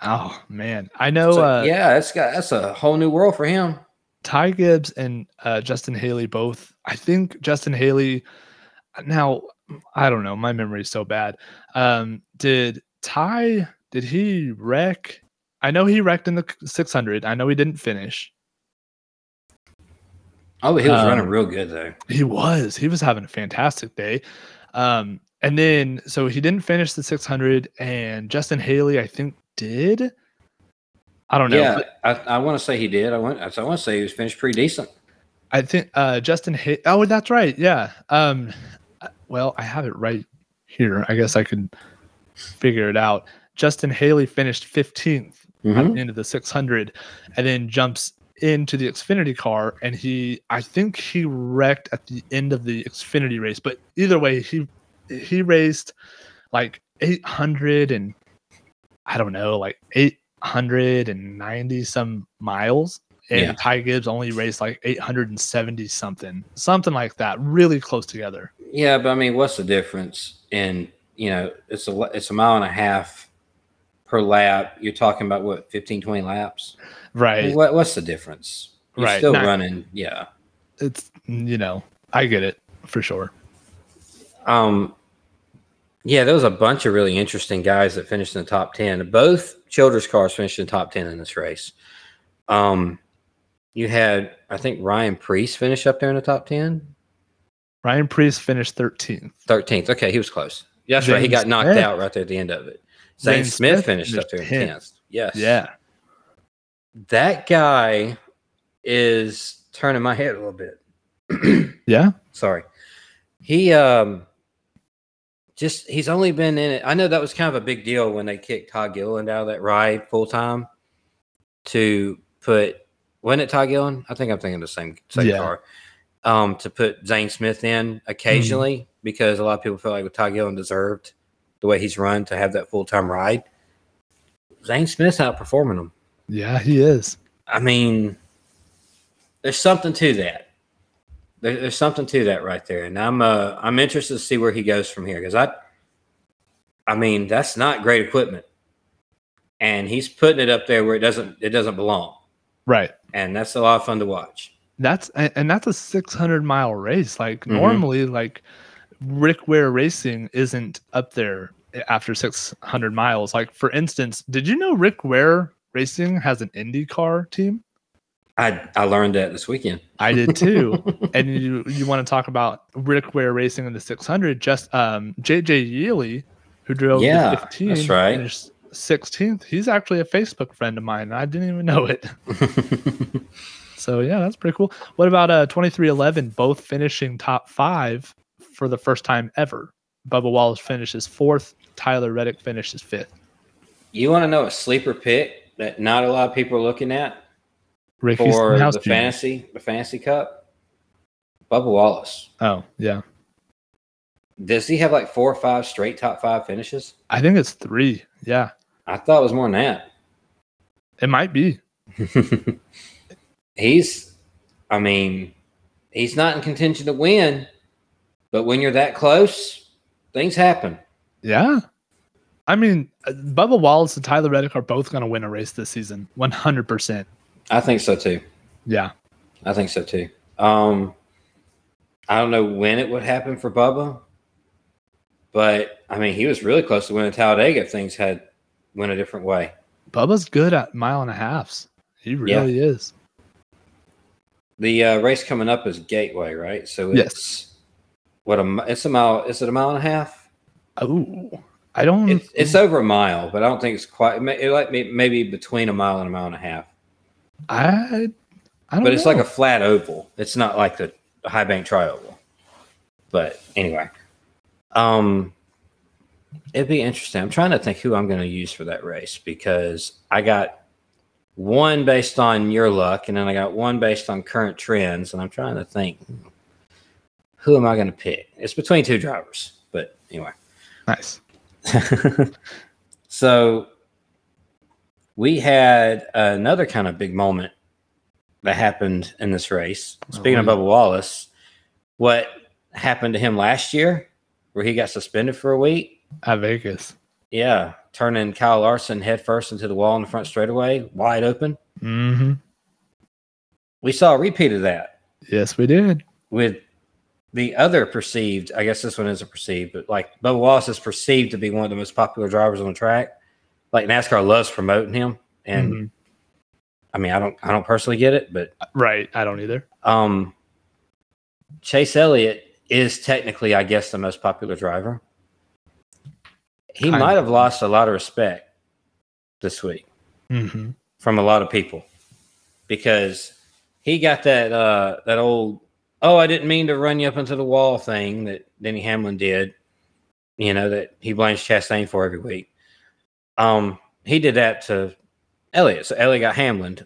Oh man. I know So, uh yeah, that's got that's a whole new world for him. Ty Gibbs and uh, Justin Haley both. I think Justin Haley. Now, I don't know. My memory is so bad. Um, did Ty? Did he wreck? I know he wrecked in the 600. I know he didn't finish. Oh, he was Um, running real good though. He was. He was having a fantastic day. Um, and then so he didn't finish the 600, and Justin Haley, I think, did. I don't know. Yeah, I, I want to say he did. I want I want to say he was finished pretty decent. I think uh Justin Hay- oh that's right. Yeah. Um well, I have it right here. I guess I could figure it out. Justin Haley finished 15th Mhm. at the end of the 600 and then jumps into the Xfinity car and he I think he wrecked at the end of the Xfinity race, but either way he he raced like 800 and I don't know, like 890 some miles and Yeah. Ty Gibbs only raced like 870 something, something like that, really close together. Yeah, but I mean, what's the difference in you know it's a it's a mile and a half per lap. You're talking about what 15, 20 laps. I mean, Right. what what's the difference? You're Right, still not- running. Yeah. It's you know, I get it for sure. Um. Yeah, there was a bunch of really interesting guys that finished in the top ten. Both Childress cars finished in the top ten in this race. Um, you had I think Ryan Preece finish up there in the top ten. Ryan Preece finished 13th. 13th. Okay, he was close. Yeah, That's right. He got knocked Smith. out right there at the end of it. Zane, Smith, Smith finished up there in 10th. Yes. Yeah. That guy is turning my head a little bit. Yeah. Sorry. He um just he's only been in it. I know that was kind of a big deal when they kicked Todd Gilliland out of that ride full time to put wasn't it Todd Gilliland? I think I'm thinking the same same Yeah. car. Um, to put Zane Smith in occasionally because a lot of people feel like Todd Gilliland deserved the way he's run to have that full time ride. Zane Smith's outperforming him. Yeah, he is. I mean, there's something to that. There, there's something to that right there, and I'm uh I'm interested to see where he goes from here because I, I mean that's not great equipment, and he's putting it up there where it doesn't it doesn't belong, Right. and that's a lot of fun to watch. That's and that's a 600 mile race. Like Mhm. normally, like Rick Ware Racing isn't up there after 600 miles. Like for instance, did you know Rick Ware Racing has an IndyCar team? I I learned that this weekend. I did too. and you you want to talk about Rick Ware Racing in the 600? Just um JJ Yeley, who drove Yeah, the 15, that's right. finished 16th. He's actually a Facebook friend of mine. and I didn't even know it. So yeah, that's pretty cool. What about uh 2311 both finishing top 5 for the first time ever? Bubba Wallace finishes 4th, Tyler Reddick finishes 5th. you want to know a sleeper pick that not a lot of people are looking at Ricky for the Jr. fantasy the fantasy cup? Bubba Wallace. Oh, yeah. Does he have like four or five straight top five finishes? I think it's 3. Yeah. I thought it was more than that. It might be. he's, I mean, he's not in contention to win, but when you're that close, things happen. Yeah. I mean, Bubba Wallace and Tyler Reddick are both going to win a race this season. 100%. I think so too. Yeah. I think so too. Um, I don't know when it would happen for Bubba, but I mean, he was really close to winning Talladega if things had went a different way. Bubba's good at mile and a halves. He really is. The uh, race coming up is Gateway, right? So it's Yes. What a it's a mile. Is it a mile and a half? Oh, I don't. It's, it's over a mile, but I don't think it's quite. It, like may- maybe between a mile and a mile and a half. I. I don't know. But it's know. like a flat oval. It's not like the high bank tri oval. But anyway, um, it'd be interesting. I'm trying to think who I'm going to use for that race because I got one based on your luck, and then I got one based on current trends, and I'm trying to think who am I going to pick. It's between two drivers, but anyway. nice. so we had another kind of big moment that happened in this race. Speaking of yeah. Bubba Wallace, what happened to him last year where he got suspended for a week? At Vegas. Yeah, turning Kyle Larson headfirst into the wall in the front straightaway, wide open. Mm-hmm. We saw a repeat of that Yes, we did. with the other perceived, I guess this one isn't perceived, but like Bubba Wallace is perceived to be one of the most popular drivers on the track. Like NASCAR loves promoting him. And Mhm. I mean, I don't I don't personally get it, but Right. I don't either. um Chase Elliott is technically, I guess, the most popular driver. He Kind might of. have lost a lot of respect this week Mm-hmm. from a lot of people because he got that uh that old oh I didn't mean to run you up into the wall thing that Denny Hamlin did, you know that he blames Chastain for every week. Um, he did that to Elliott, so Elliott got Hamlin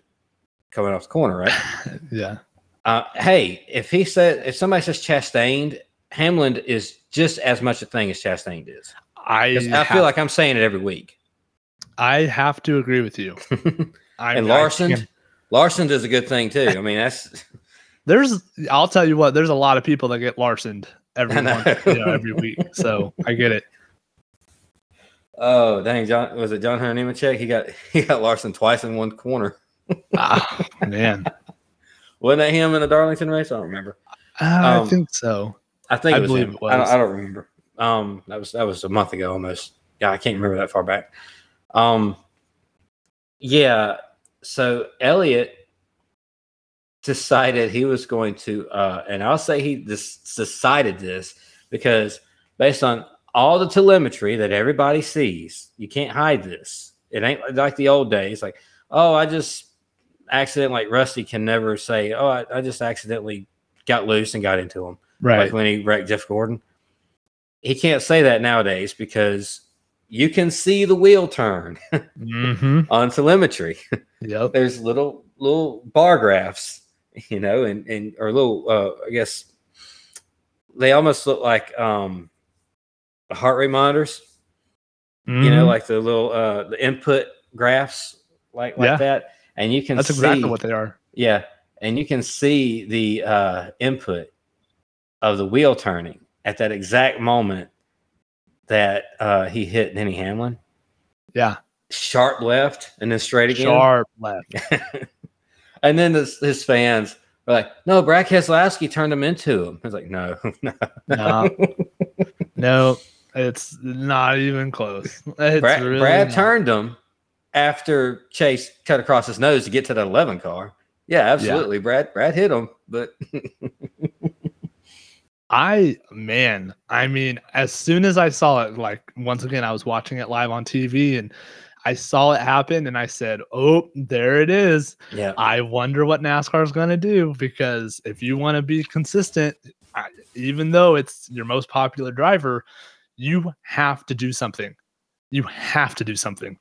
coming off the corner, right? Yeah. Uh, hey, if he said if somebody says Chastain, Hamlin is just as much a thing as Chastain is. I I have, feel like I'm saying it every week. I have to agree with you. I, and Larson, Larson does a good thing too. I mean, that's there's. I'll tell you what. There's a lot of people that get Larsoned every month, you know, every week. So I get it. oh dang, John was it John Hunter Nemechek? He got he got Larson twice in one corner. Ah, man, Wasn't that him in the Darlington race? I don't remember. I Um, think so. I think I it was believe him. it I, don't, was. I don't remember. Um, that was that was a month ago almost. Yeah, I can't remember that far back. Um, yeah. So Elliott decided he was going to, uh, and I'll say he decided this because based on all the telemetry that everybody sees, you can't hide this. It ain't like the old days. Like, oh, I just accidentally. Like Rusty can never say, oh, I, I just accidentally got loose and got into him Right. like when he wrecked Jeff Gordon. he can't say that nowadays because you can see the wheel turn Mm-hmm. on telemetry. Yep. There's little little bar graphs, you know, and and or little uh, I guess they almost look like um heart rate monitors. You know, Mhm. like the little uh the input graphs, like like Yeah. that, and you can that's see, exactly what they are. yeah, and you can see the uh, input of the wheel turning at that exact moment that uh, he hit Denny Hamlin. Yeah. Sharp left and then straight again. Sharp left. and then his, his fans were like, no, Brad Keselowski turned him into him. I was like, no, no. No. No, it's not even close. It's Brad, really Brad turned him after Chase cut across his nose to get to that 11 car. Yeah, absolutely. Brad Brad hit him, but I man, I mean, as soon as I saw it, like once again, I was watching it live on TV and I saw it happen and I said, Oh, there it is. yeah. I wonder what NASCAR is going to do because if you want to be consistent, even though it's your most popular driver, you have to do something. You have to do something.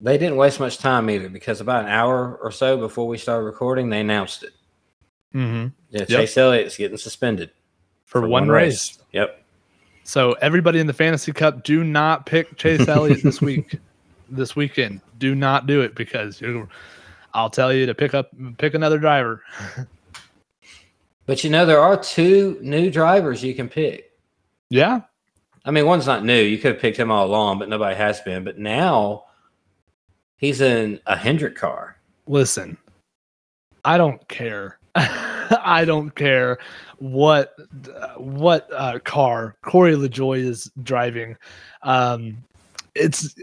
They didn't waste much time either because about an hour or so before we started recording, they announced it. Mm-hmm. Yeah, Chase Elliott's getting suspended For, one, race. Yep. So everybody in the fantasy cup, do not pick Chase Elliott this week, this weekend. Do not do it because I'll tell you to pick up pick another driver. But you know, there are two new drivers you can pick. Yeah, I mean, one's not new. You could have picked him all along, but nobody has been. But now he's in a Hendrick car. listen, I don't care. I don't care what what uh, car Corey LaJoie is driving. Um, it's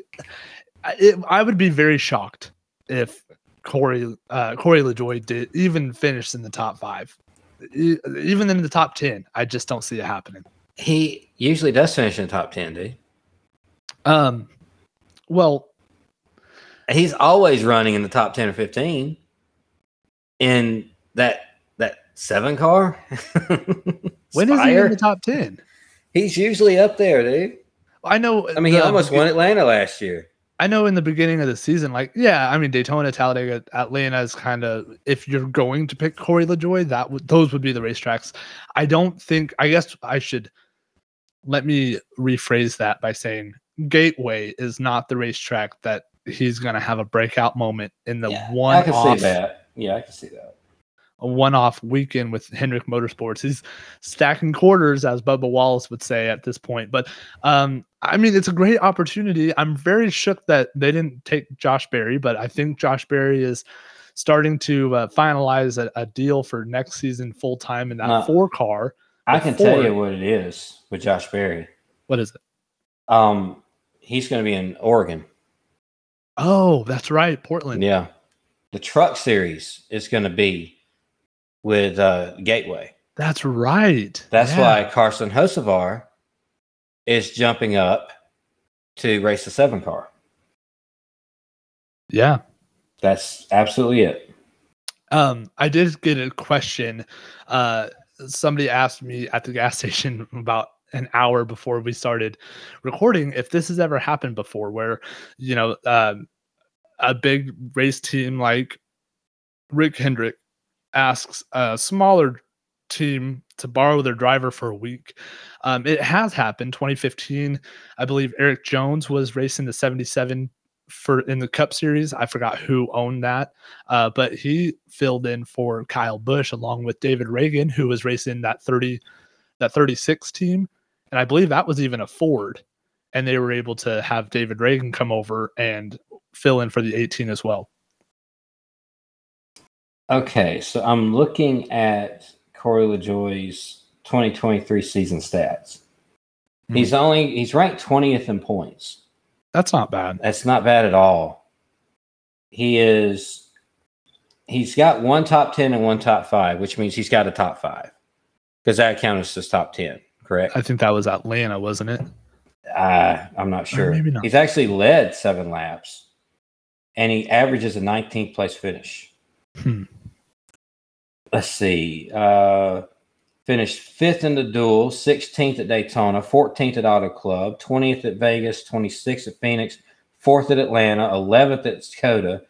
it, I would be very shocked if Corey uh, Corey LaJoie did even finish in the top five, E- even in the top ten. I just don't see it happening. He usually does finish in the top 10, dude. Um, well, He's always running in the top 10 or 15 in that that seven car. when is he in the top ten? He's usually up there, dude. I know. I mean, he the- almost won Atlanta last year. I know in the beginning of the season, like, yeah, I mean, Daytona, Talladega, Atlanta is kind of, if you're going to pick Corey LaJoie, that would, those would be the racetracks. I don't think, I guess I should let me rephrase that by saying Gateway is not the racetrack that he's going to have a breakout moment in the one I can off, see that. Yeah, I can see that. A one off weekend with Hendrick Motorsports. He's stacking quarters, as Bubba Wallace would say at this point. But um, I mean, it's a great opportunity. I'm very shook that they didn't take Josh Berry, but I think Josh Berry is starting to uh, finalize a, a deal for next season full time in that Uh, four car. I can tell you what it is with Josh Berry. What is it? Um, he's going to be in Oregon. Oh, that's right, Portland. Yeah, the Truck Series is going to be with uh, Gateway. That's right. That's Yeah. why Carson Hocevar is jumping up to race the seven car. Yeah. That's absolutely it. Um, I did get a question. Uh, somebody asked me at the gas station about an hour before we started recording if this has ever happened before, where you know um, a big race team like Rick Hendrick asks a smaller team to borrow their driver for a week. Um, it has happened. 2015, I believe Erik Jones was racing the 77 for in the Cup Series. I forgot who owned that, uh, but he filled in for Kyle Busch along with David Ragan, who was racing that 30, that 36 team, and I believe that was even a Ford, and they were able to have David Ragan come over and fill in for the 18 as well. Okay, so I'm looking at Corey LaJoie's 2023 season stats. Mhm. He's only he's ranked 20th in points. That's not bad. That's not bad at all. He is he's got one top 10 and one top 5, which means he's got a top 5. Because that counts as top 10, correct? I think that was Atlanta, wasn't it? Uh, I'm not sure. maybe not. He's actually led 7 laps and he averages a 19th place finish. Hmm. Let's see. Uh Finished fifth in the duel, 16th at Daytona, 14th at Auto Club, 20th at Vegas, 26th at Phoenix, 4th at Atlanta, 11th at COTA,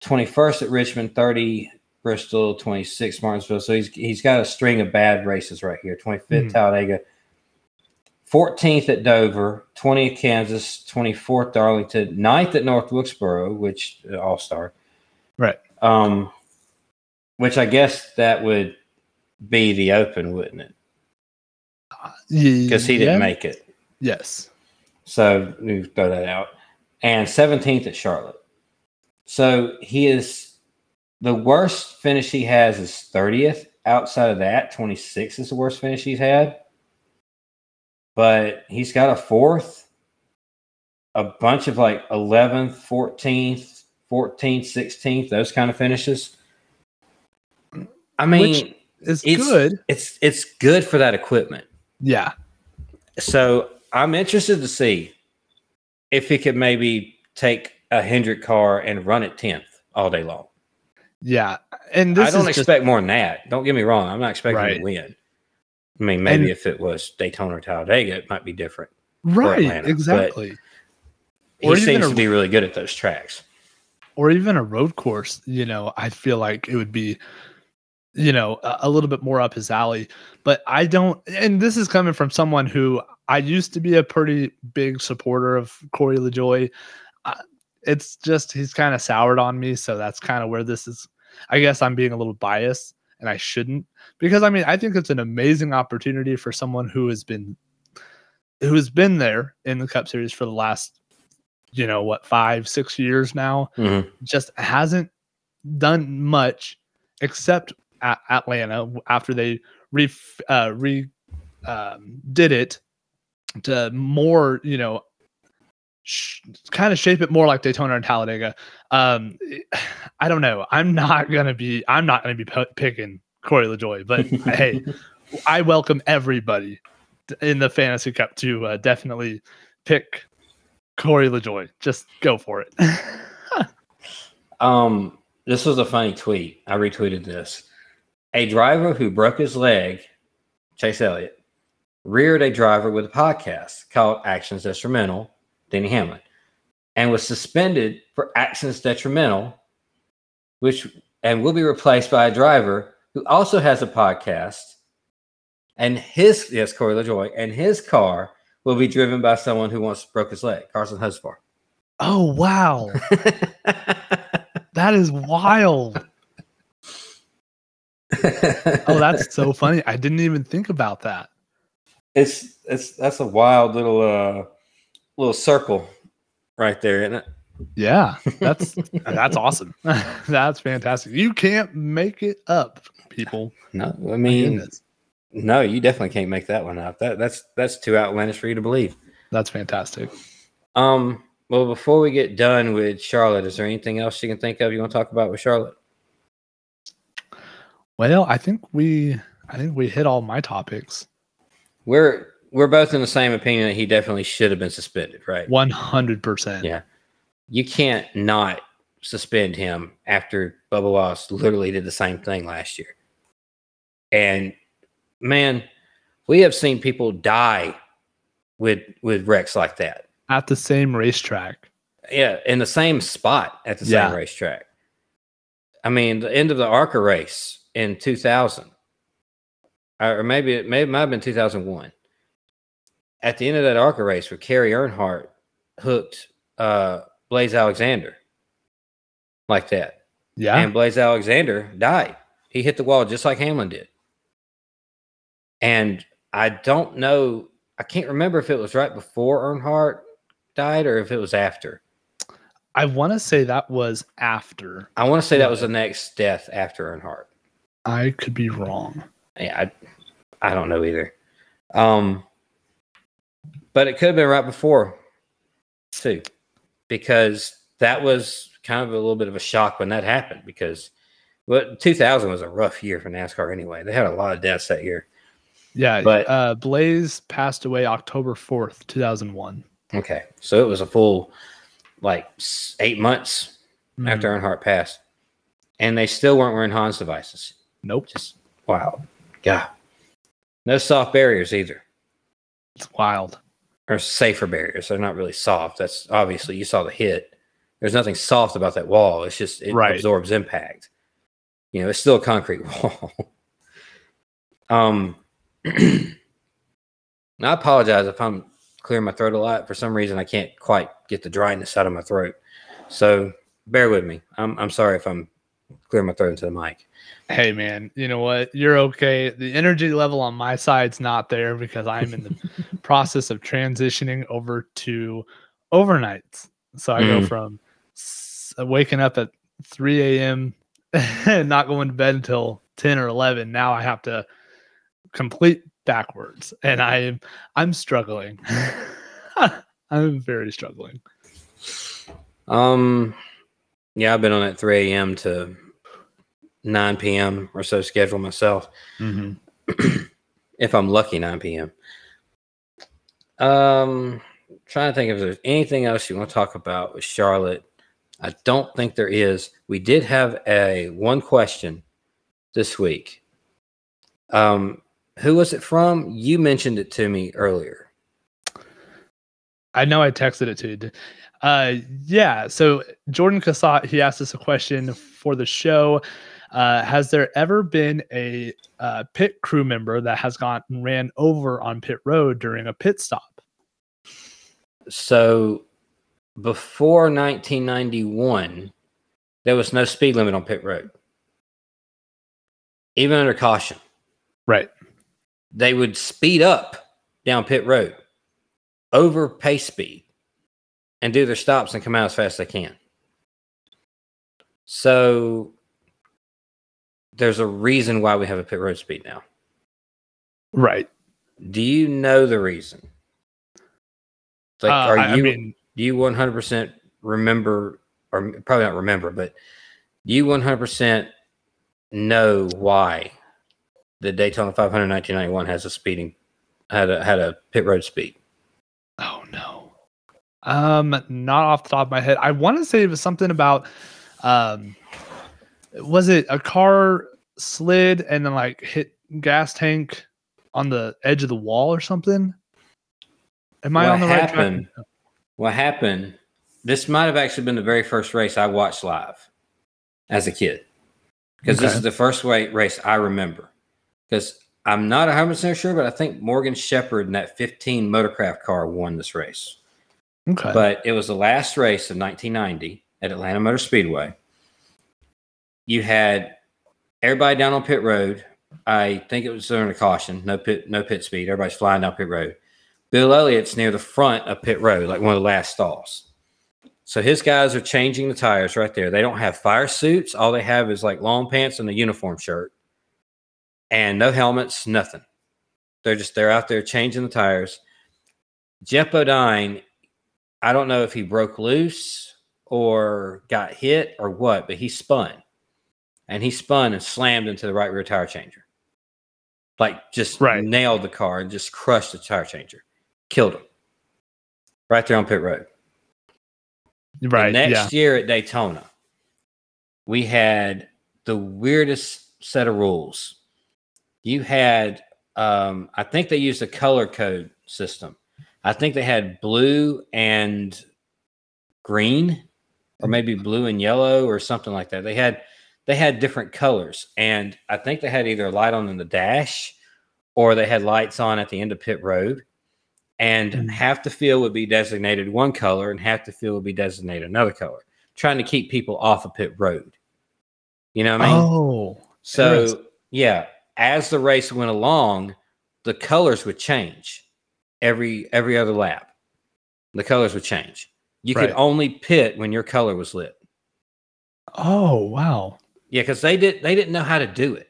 21st at Richmond, 30 Bristol, 26 Martinsville. So he's he's got a string of bad races right here. 25th Mhm. Talladega, 14th at Dover, 20th Kansas, 24th Darlington, 9th at North Wilkesboro, which uh, All Star. Right. Um, which I guess that would be the Open, wouldn't it? Because he didn't Yeah. make it. Yes. So we throw that out. And 17th at Charlotte. So he is the worst finish he has is 30th. Outside of that, 26 is the worst finish he's had. But he's got a fourth, a bunch of like 11th, 14th, 14th, 16th, those kind of finishes. I mean, It's, good. it's it's good for that equipment. Yeah. So I'm interested to see if he could maybe take a Hendrick car and run it 10th all day long. Yeah. And this I don't is just, expect more than that. Don't get me wrong. I'm not expecting Right. to win. I mean, maybe And- if it was Daytona or Talladega, it might be different. right. Atlanta, exactly. He Or even seems a- to be really good at those tracks. or even a road course, you know, I feel like it would be, you know, a, a little bit more up his alley. But I don't, and this is coming from someone who I used to be a pretty big supporter of Corey LaJoie. Uh, it's just he's kind of soured on me, so that's kind of where this is. I guess I'm being a little biased, and I shouldn't because I mean I think it's an amazing opportunity for someone who has been who has been there in the Cup Series for the last, you know, what five six years now Mhm. just hasn't done much except at Atlanta after they re uh, re um, did it to more you know sh- kind of shape it more like Daytona and Talladega. Um, I don't know. I'm not gonna be. I'm not gonna be p- picking Corey LaJoie, but hey, I welcome everybody in the fantasy cup to uh, definitely pick Corey LaJoie. Just go for it. Um, this was a funny tweet. I retweeted this. A driver who broke his leg, Chase Elliott, reared a driver with a podcast called Actions Detrimental, Denny Hamlin, and was suspended for actions detrimental, which and will be replaced by a driver who also has a podcast. And his yes, Corey LaJoie, and his car will be driven by someone who once broke his leg, Carson Hocevar. oh wow, that is wild. Oh, that's so funny. I didn't even think about that. it's it's that's a wild little uh little circle right there, isn't it? Yeah, that's that's awesome. that's fantastic. You can't make it up, people. No, I mean, no, you definitely can't make that one up. That that's that's too outlandish for you to believe. that's fantastic. Um, well, before we get done with Charlotte, is there anything else you can think of you want to talk about with Charlotte? Well, I think we I think we hit all my topics. We're we're both in the same opinion that he definitely should have been suspended, right? One hundred percent. Yeah. You can't not suspend him after Bubba Wallace literally did the same thing last year. And man, we have seen people die with with wrecks like that. At the same racetrack. Yeah, in the same spot at the Yeah. same racetrack. I mean, the end of the ARCA race in 2000, or maybe it may might have been 2001. At the end of that ARCA race, where Kerry Earnhardt hooked uh, Blaise Alexander like that, Yeah. and Blaise Alexander died. He hit the wall just like Hamlin did. And I don't know, I can't remember if it was right before Earnhardt died or if it was after. I want to say that was after. I want to say that was the next death after Earnhardt. I could be wrong. Yeah, I, I don't know either. Um, but it could have been right before, too, because that was kind of a little bit of a shock when that happened. Because well, 2000 was a rough year for NASCAR anyway. They had a lot of deaths that year. Yeah. But- uh, Blaise passed away October fourth, two thousand one. Okay, so it was a full like eight months Mm-hmm. after Earnhardt passed, and they still weren't wearing HANS devices. Nope. Just wow, Yeah. No soft barriers either, It's wild. or safer barriers. They're not really soft. That's obviously you saw the hit. There's nothing soft about that wall. It's just it Right. absorbs impact. You know, it's still a concrete wall. um, I apologize if I'm clearing my throat a lot. For some reason, I can't quite get the dryness out of my throat. So bear with me. I'm I'm sorry if I'm clearing my throat into the mic. Hey man, you know what? You're okay. The energy level on my side's not there because I'm in the process of transitioning over to overnights. So I go Mm. from waking up at 3 a.m. and not going to bed until 10 or 11. Now I have to complete backwards, and I am I'm struggling. I'm very struggling. Um, yeah, I've been on at 3 a.m. to 9 p.m. or so schedule myself. if I'm lucky, 9 p.m. Um, trying to think if there's anything else you want to talk about with Charlotte. I don't think there is. We did have a one question this week. Um, who was it from? You mentioned it to me earlier. I know I texted it to you. Uh, yeah. So Jordan Cassatt, he asked us a question for the show. Uh, has there ever been a uh, pit crew member that has gone and ran over on pit road during a pit stop? So before 1991, there was no speed limit on pit road, even under caution. Right. They would speed up down pit road over pace speed and do their stops and come out as fast as they can. So there's a reason why we have a pit road speed now. Right. Do you know the reason? Like, Uh, are I- I you mean- do you 100% remember, or probably not remember, but do you 100% know why the Daytona 500 1991 has a speeding had a had a pit road speed? Oh no. Um, not off the top of my head. I want to say it was something about um was it a car slid and then like hit gas tank on the edge of the wall or something? Am I What on the right happened- track? What happened? This might have actually been the very first race I watched live as a kid, because this is the first race I remember. Because I'm not 100 percent sure, but I think Morgan Shepherd in that 15 Motorcraft car won this race. Okay. But it was the last race of 1990 at Atlanta Motor Speedway. You had everybody down on pit road. I think it was during a caution, no pit, no pit speed. Everybody's flying down pit road. Bill Elliott's near the front of pit road, like one of the last stalls. So his guys are changing the tires right there. They don't have fire suits. All they have is like long pants and a uniform shirt, and no helmets, nothing. They're just they're out there changing the tires. Geoff Bodine I don't know if he broke loose or got hit or what, but he spun. And he spun and slammed into the right rear tire changer. Like just Right. nailed the car and just crushed the tire changer. Killed him. Right there on pit road. The right. next Yeah. year at Daytona, we had the weirdest set of rules. You had, um, I think they used a color code system. I think they had blue and green, or maybe blue and yellow, or something like that. They had they had different colors, and I think they had either a light on in the dash, or they had lights on at the end of pit road. And Mm. half the field would be designated one color, and half the field would be designated another color, trying to keep people off of pit road. You know what I mean? Oh. So yeah, as the race went along, the colors would change every every other lap. The colors would change. You could only pit when your color was lit. Oh wow. Yeah, because they did they didn't know how to do it.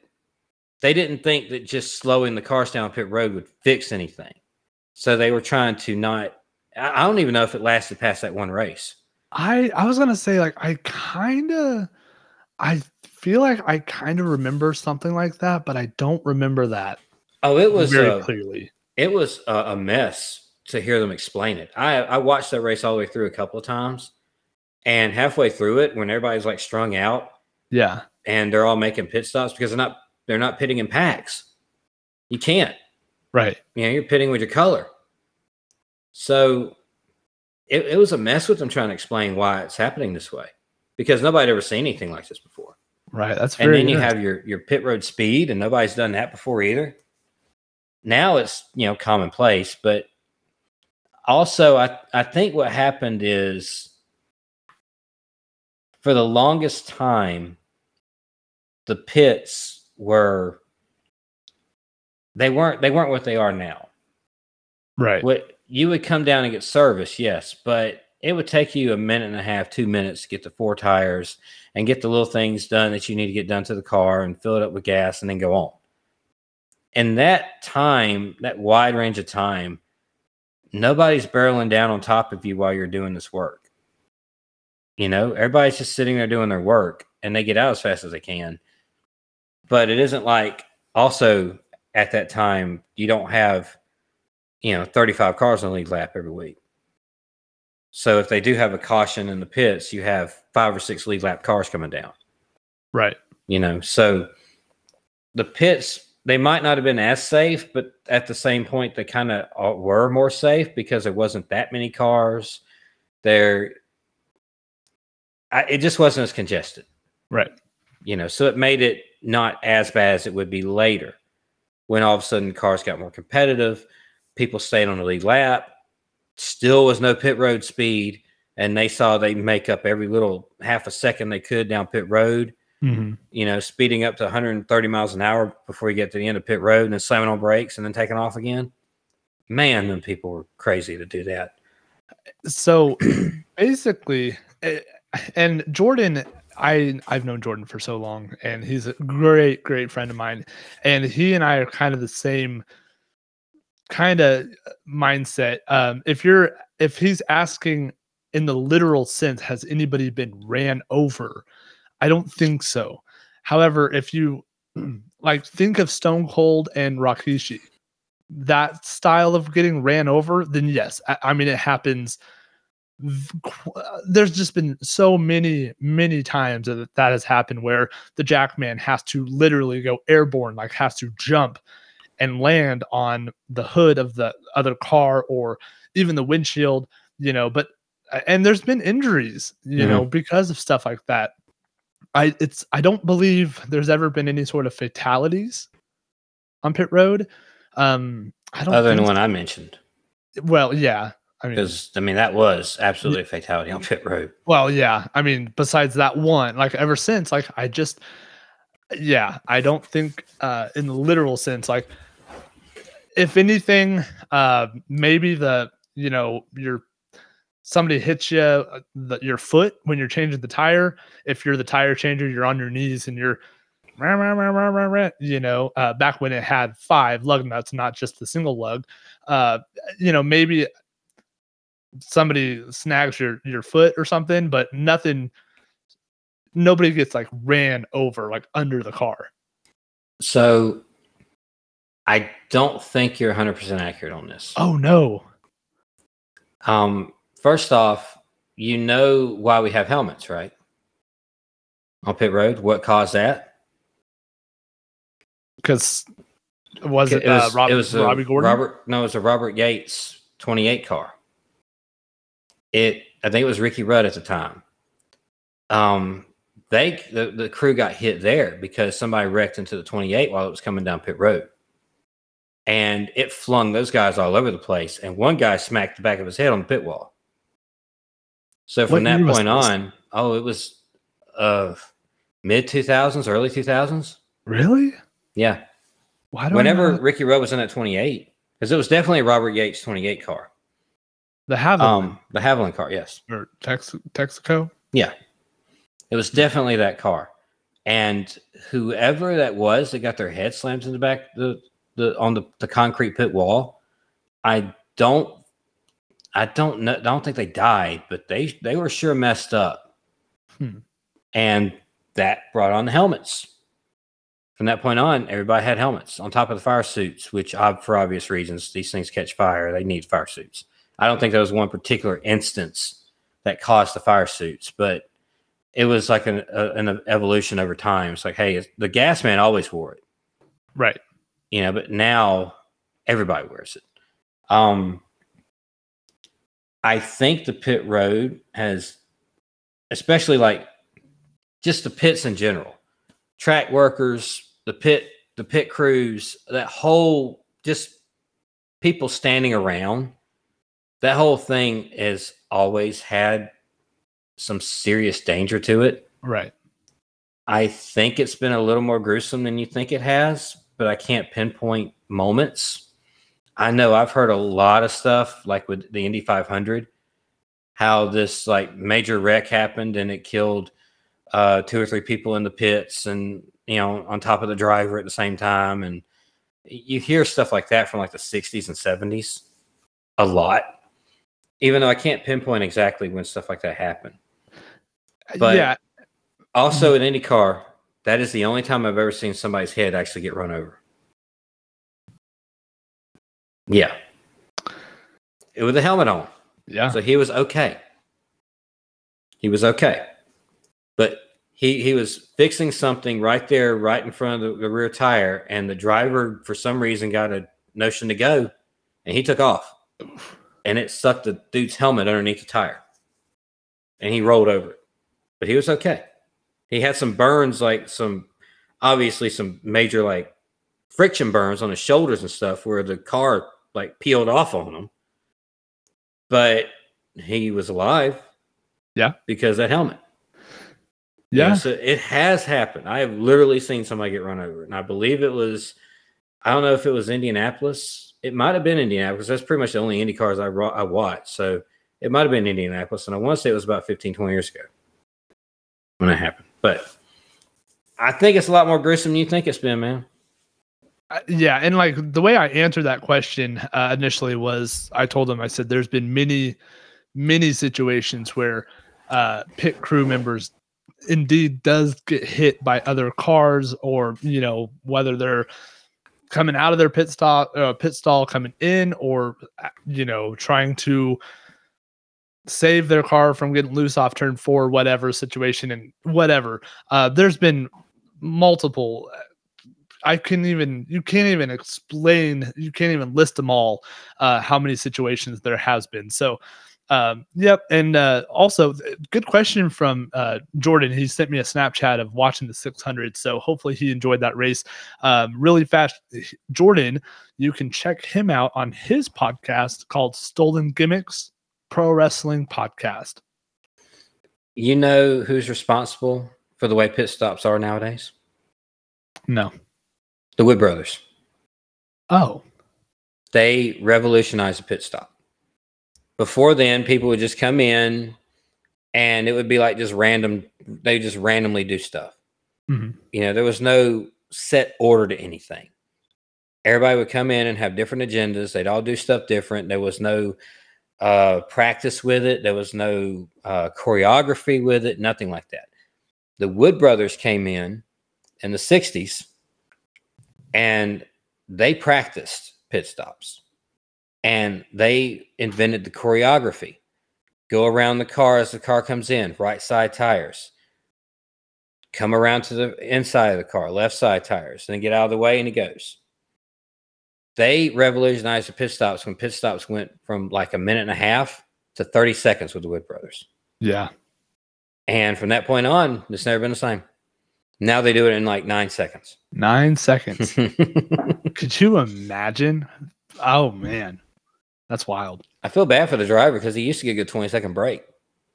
They didn't think that just slowing the cars down pit road would fix anything. So they were trying to not. I I don't even know if it lasted past that one race. I I was gonna say like I kind of I feel like I kind of remember something like that, but I don't remember that Oh, it was very uh, clearly. it was a, a mess to hear them explain it. I I watched that race all the way through a couple of times, and halfway through it, when everybody's like strung out Yeah. And they're all making pit stops because they're not they're not pitting in packs. You can't. Right. You know, you're pitting with your color. So it, it was a mess with them trying to explain why it's happening this way because nobody had ever seen anything like this before. Right. That's right. And then you have your your pit road speed, and nobody's done that before either. Now it's you know commonplace, but also I I think what happened is for the longest time the pits were they weren't they weren't what they are now. right. What you would come down and get service, yes, but it would take you a minute and a half, two minutes to get the four tires and get the little things done that you need to get done to the car and fill it up with gas and then go on. And that time, that wide range of time, nobody's barreling down on top of you while you're doing this work. You know, everybody's just sitting there doing their work and they get out as fast as they can. But it isn't like also at that time, you don't have you know 35 cars on the lead lap every week. So if they do have a caution in the pits, you have five or six lead lap cars coming down. Right. You know, so the pits they might not have been as safe, but at the same point they kind of were more safe because there wasn't that many cars. There, I, it just wasn't as congested Right. you know, so it made it not as bad as it would be later when all of a sudden cars got more competitive, people stayed on the lead lap, still was no pit road speed, and they saw they make up every little half a second they could down pit road, hmm you know, speeding up to 130 miles an hour before you get to the end of pit road and then slamming on brakes and then taking off again. Man, then people were crazy to do that. So basically, eh, and Jordan, I I've known Jordan for so long, and he's a great great friend of mine, and he and I are kind of the same kind of mindset. Um, if you're if he's asking in the literal sense, has anybody been ran over? I don't think so. However, if you like think of Stone Cold and Rikishi, that style of getting ran over, then yes, I, I mean it happens. Uh, There's just been so many, many times that that has happened where the Jackman has to literally go airborne, like has to jump and land on the hood of the other car or even the windshield, you know. But and there's been injuries, you know, because of stuff like that. I it's I don't believe there's ever been any sort of fatalities on pit road. Um, I don't Other than one I mentioned, well, yeah. I mean, because I mean that was absolutely a fatality on pit road. well, yeah. I mean, besides that one, like ever since, like I just, yeah, I don't think, uh, in the literal sense, like, if anything, uh, maybe the, you know, your somebody hits you, uh, the, your foot when you're changing the tire. If you're the tire changer, you're on your knees and you're, you know, uh, back when it had five lug nuts, not just the single lug. Uh, you know, maybe somebody snags your your foot or something, but nothing. Nobody gets like ran over like under the car. So I don't think you're 100% accurate on this. Oh no! Um, first off, you know why we have helmets, right? On pit road, what caused that? Because was it, it was, uh, Rob, it was Robby Gordon? Robert, no, it was a Robert Yates 28 car. It, I think it was Ricky Rudd at the time. Um, they the, the crew got hit there because somebody wrecked into the 28 while it was coming down pit road. And it flung those guys all over the place. And one guy smacked the back of his head on the pit wall. So from What that point on, oh, it was uh mid 2000s, early 2000s. Really? Yeah. Why do Whenever Ricky Rudd was in that 28, because it was definitely a Robert Yates 28 car. The Havoline Um, the Havoline car, yes. or Tex- Texaco? Yeah. It was definitely that car. And whoever that was that got their head slammed in the back the the on the, the concrete pit wall, I don't I don't know I don't think they died, but they they were sure messed up. Hmm. And that brought on the helmets. From that point on, everybody had helmets on top of the fire suits, which for obvious reasons, these things catch fire. They need fire suits. I don't think there was one particular instance that caused the fire suits, but it was like an, a, an evolution over time. It's like, hey, the gas man always wore it, Right. you know, but now Everybody wears it. Um, I think the pit road has, especially like just the pits in general, track workers, the pit, the pit crews, that whole just people standing around, that whole thing has always had some serious danger to it. Right. I think it's been a little more gruesome than you think it has, but I can't pinpoint moments. I know I've heard a lot of stuff like with the Indy 500, how this like major wreck happened and it killed uh, two or three people in the pits and you know on top of the driver at the same time, and you hear stuff like that from like the 60s and 70s a lot. Even though I can't pinpoint exactly when stuff like that happened. Uh, but- yeah. Also, in any car, that is the only time I've ever seen somebody's head actually get run over. Yeah. It with a helmet on. Yeah. So he was okay. He was okay. But he he was fixing something right there, right in front of the, the rear tire, and the driver, for some reason, got a notion to go, and he took off. And it sucked the dude's helmet underneath the tire. And he rolled over it. But he was okay. He had some burns, like some obviously some major like friction burns on his shoulders and stuff where the car like peeled off on him. But he was alive. Yeah. Because that helmet. You know, Yeah. so it has happened. I have literally seen somebody get run over. And I believe it was, I don't know if it was Indianapolis. It might have been Indianapolis. That's pretty much the only Indy cars I, I watched. So it might have been Indianapolis. And I want to say it was about 15, 20 years ago when it happened. But I think it's a lot more gruesome than you think it's been, man. Yeah and like the way i answered that question uh, initially was i told him i said there's been many many situations where uh pit crew members indeed does get hit by other cars or you know whether they're coming out of their pit stop uh, pit stall coming in or uh, you know trying to save their car from getting loose off turn four whatever situation and whatever uh there's been multiple I can't even you can't even explain you can't even list them all uh how many situations there has been. So um yep and uh also good question from uh Jordan. He sent me a Snapchat of watching the 600 so hopefully he enjoyed that race. Um really fast Jordan, you can check him out on his podcast called Stolen Gimmicks Pro Wrestling Podcast. You know who's responsible for the way pit stops are nowadays? No. The Wood Brothers. Oh. They revolutionized the pit stop. Before then, people would just come in and it would be like just random, they just randomly do stuff. Mhm. You know, there was no set order to anything. Everybody would come in and have different agendas. They'd all do stuff different. There was no uh, practice with it. There was no uh, choreography with it. Nothing like that. The Wood Brothers came in in the '60s, and they practiced pit stops, and they invented the choreography. Go around the car as the car comes in, right side tires. Come around to the inside of the car, left side tires, and then get out of the way, and it goes they revolutionized the pit stops when pit stops went from like a minute and a half to 30 seconds with the Wood Brothers. Yeah. And from that point on, it's never been the same. Now they do it in like nine seconds. 9 seconds. Could you imagine? Oh man, that's wild. I feel bad for the driver because he used to get a good 20 second break.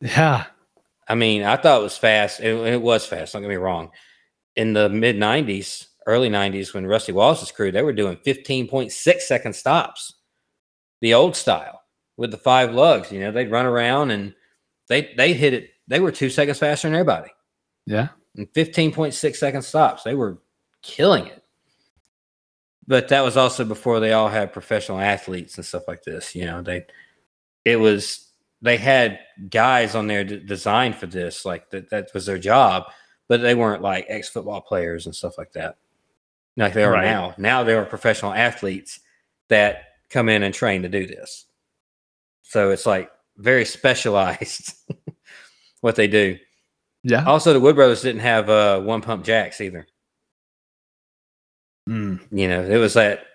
Yeah, I mean, I thought it was fast. It, it was fast. Don't get me wrong. In the mid 90s, early 90s, when Rusty Wallace's crew, they were doing 15.6 second stops, the old style with the five lugs. You know, they'd run around and they they hit it. They were two seconds faster than everybody. yeah, and 15.6 second stops. They were killing it. But that was also before they all had professional athletes and stuff like this. You know, they, it was, they had guys on there d- designed for this, like that, that was their job, but they weren't like ex football players and stuff like that. Like they are Right. now. Now they are professional athletes that come in and train to do this. So it's like very specialized what they do. yeah. Also, the Wood Brothers didn't have uh, one pump jacks either. Mm. You know, it was that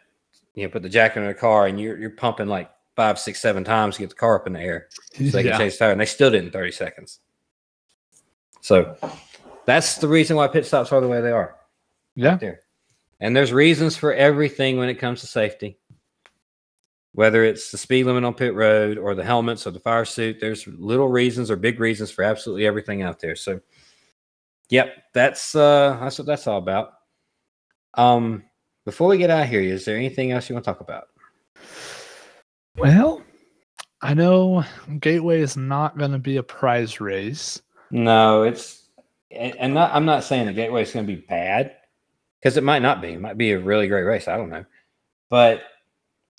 you know, put the jack in the car and you're you're pumping like five, six, seven times to get the car up in the air so they Yeah. can change the tire, and they still did in 30 seconds. So that's the reason why pit stops are the way they are. Yeah. There. And there's reasons for everything when it comes to safety. Whether it's the speed limit on pit road or the helmets or the fire suit, there's little reasons or big reasons for absolutely everything out there. So yep, that's uh that's what that's all about. Um before we get out of here, is there anything else you want to talk about? Well, I know Gateway is not going to be a prize race. No, it's and not, I'm not saying the Gateway is going to be bad because it might not be. It might be a really great race. I don't know, but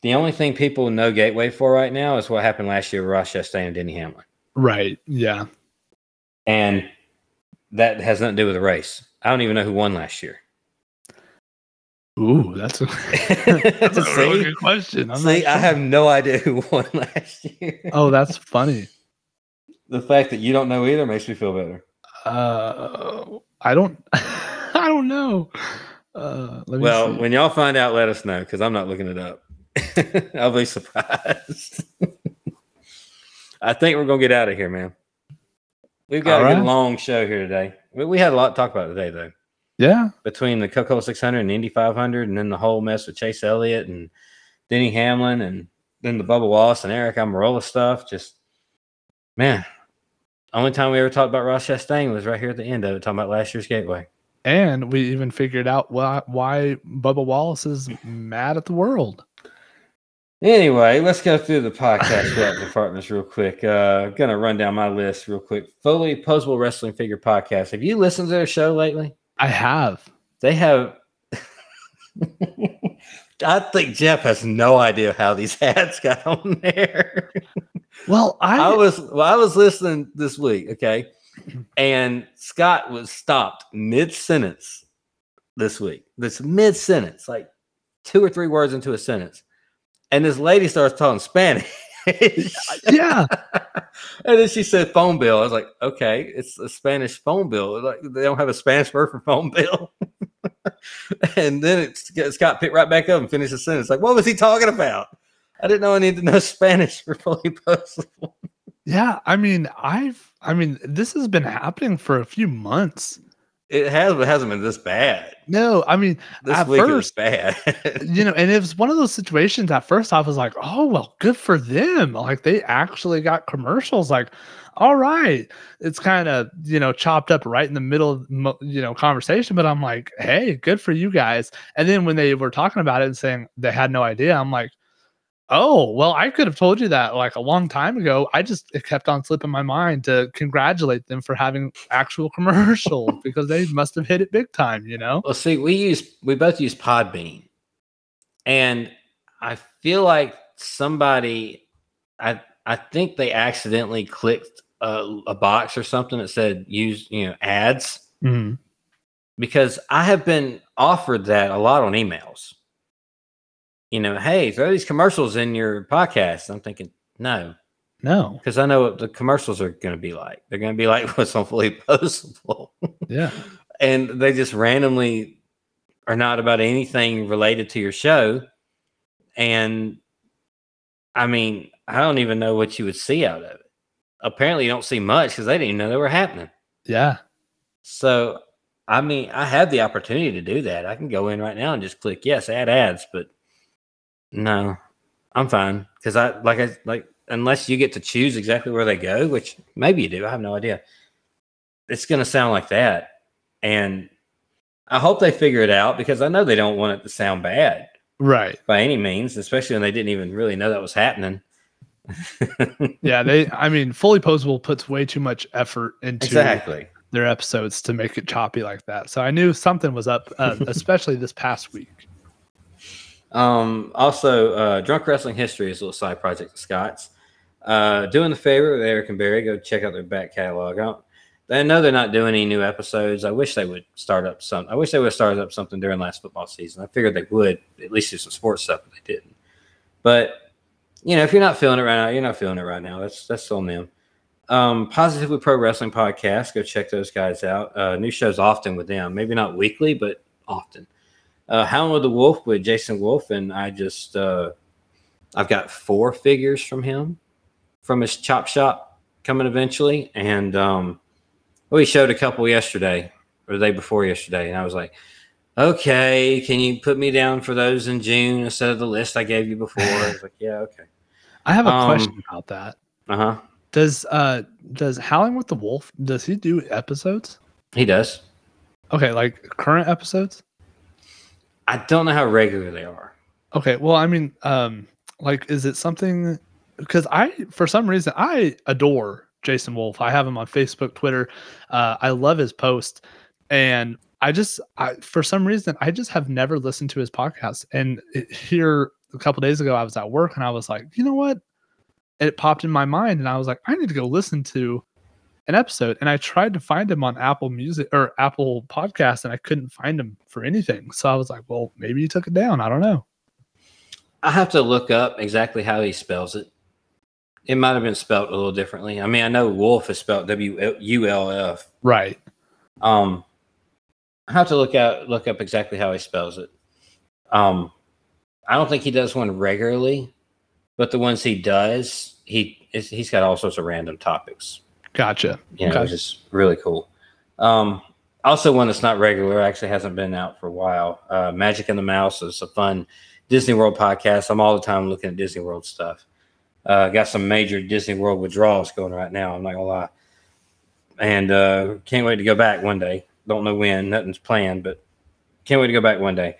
the only thing people know Gateway for right now is what happened last year with Ross Chastain and Denny Hamlin, Right. Yeah. and that has nothing to do with the race. I don't even know who won last year. Ooh, that's a, that's a really See? good question. I'm See, not I have no idea who won last year. Oh, that's funny. The fact that you don't know either makes me feel better. Uh, I don't. I don't know. Uh, let me Well, see. when y'all find out, let us know because I'm not looking it up. I'll be surprised. I think we're gonna get out of here, man. We've got All a good right. long show here today. We, we had a lot to talk about today, though. Yeah, Between the Coca-Cola 600 and Indy 500, and then the whole mess with Chase Elliott and Denny Hamlin, and then the Bubba Wallace and Aric Almirola stuff. Just man, only time we ever talked about Ross Chastain was right here at the end of it, talking about last year's Gateway. and we even figured out why why Bubba Wallace is mad at the world. Anyway, let's go through the podcast wrap departments real quick. Uh, gonna run down my list real quick. Fully Posable Wrestling Figure Podcast. Have you listened to their show lately? I have. They have. I think Jeff has no idea how these ads got on there. Well, I, I was well, I was listening this week, okay, and Scott was stopped mid sentence this week. This mid sentence, like two or three words into a sentence, and this lady starts talking Spanish. yeah. and then she said phone bill. I was like, okay, it's a Spanish phone bill. Like they don't have a Spanish word for phone bill. and then it's Scott picked right back up and finished the sentence. Like, what was he talking about? I didn't know I needed to know Spanish for fully posable. Yeah, I mean, I've I mean, this has been happening for a few months. It has, but hasn't been this bad. No, I mean, This At week first- bad. you know, and it was one of those situations at first I was like, oh, well, good for them. Like they actually got commercials. Like, all right. It's kind of, you know, chopped up right in the middle of, you know, conversation. But I'm like, hey, good for you guys. And then when they were talking about it and saying they had no idea, I'm like, oh, well, I could have told you that like a long time ago. I just, it kept on slipping my mind to congratulate them for having actual commercial because they must have hit it big time, you know? Well, see, we use we both use Podbean, and I feel like somebody, I I think they accidentally clicked a, a box or something that said use you know ads Mhm. because I have been offered that a lot on emails. You know, hey, throw these commercials in your podcast. I'm thinking no, No. because I know what the commercials are going to be like. They're going to be like what's on fully posable Yeah. and they just randomly are not about anything related to your show. And I mean, I don't even know what you would see out of it. Apparently, you don't see much because they didn't even know they were happening. Yeah. So, I mean, I have the opportunity to do that. I can go in right now and just click yes, add ads, but no, I'm fine because I like I like unless you get to choose exactly where they go, which maybe you do. I have no idea. It's going to sound like that, and I hope they figure it out because I know they don't want it to sound bad Right. by any means, especially when they didn't even really know that was happening. Yeah, they. I mean, fully posable puts way too much effort into exactly. their episodes to make it choppy like that. So I knew something was up, uh, especially this past week. Um, also, uh, Drunk Wrestling History is a little side project of Scott's. Uh, doing the favor with Eric and Barry, go check out their back catalog. I, I know they're not doing any new episodes. I wish they would start up some. I wish they would started up something during last football season. I figured they would at least do some sports stuff, but they didn't. But you know, if you're not feeling it right now, you're not feeling it right now. That's that's on them. Um, Positively Pro Wrestling Podcast. Go check those guys out. Uh, new shows often with them. Maybe not weekly, but often. Uh, Howling with the Wolf with Jason Wulf, and I just uh, I've got four figures from him from his chop shop coming eventually, and um, we showed a couple yesterday or the day before yesterday, and I was like, okay, can you put me down for those in June instead of the list I gave you before? I was like, yeah, okay. I have a Um, question about that. Uh huh. Does uh does Howling with the Wolf does he do episodes? He does. Okay, like current episodes? I don't know how regular they are. Okay, well, I mean, um, like, is it something? Because I, for some reason, I adore Jason Wulf. I have him on Facebook, Twitter. Uh, I love his post, and I just, I, for some reason, I just have never listened to his podcast. And it, here a couple days ago, I was at work, and I was like, you know what? It popped in my mind, and I was like, I need to go listen to an episode. And I tried to find him on Apple Music or Apple Podcast, and I couldn't find him for anything. So I was like, well, maybe he took it down. I don't know. I have to look up exactly how he spells it. It might have been spelled a little differently. I mean, I know Wolf is spelled W U L F. Right. Um, I have to look out look up exactly how he spells it. Um, I don't think he does one regularly, but the ones he does, he he's got all sorts of random topics. Gotcha. You know, which is really cool. Um, also, one that's not regular, actually hasn't been out for a while. Uh, Magic and the Mouse is a fun Disney World podcast. I'm all the time looking at Disney World stuff. Uh, got some major Disney World withdrawals going right now. I'm not gonna lie, and uh, can't wait to go back one day. Don't know when, nothing's planned, but can't wait to go back one day.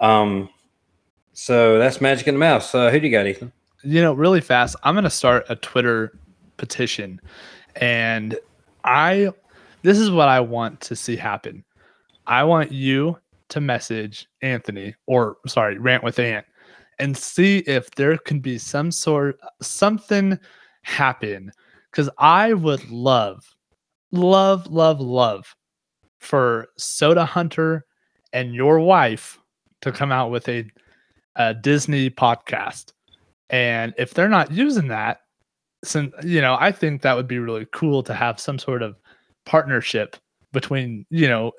Um, so that's Magic and the Mouse. Uh, who do you got, Ethan? You know, really fast, I'm going to start a Twitter petition. And I, this is what I want to see happen. I want you to message Anthony or, sorry, Rant with Ant and see if there can be some sort, something happen. Cause I would love, love, love, love for Soda Hunter and your wife to come out with a, a Disney podcast. And if they're not using that, since you know, I think that would be really cool to have some sort of partnership between you know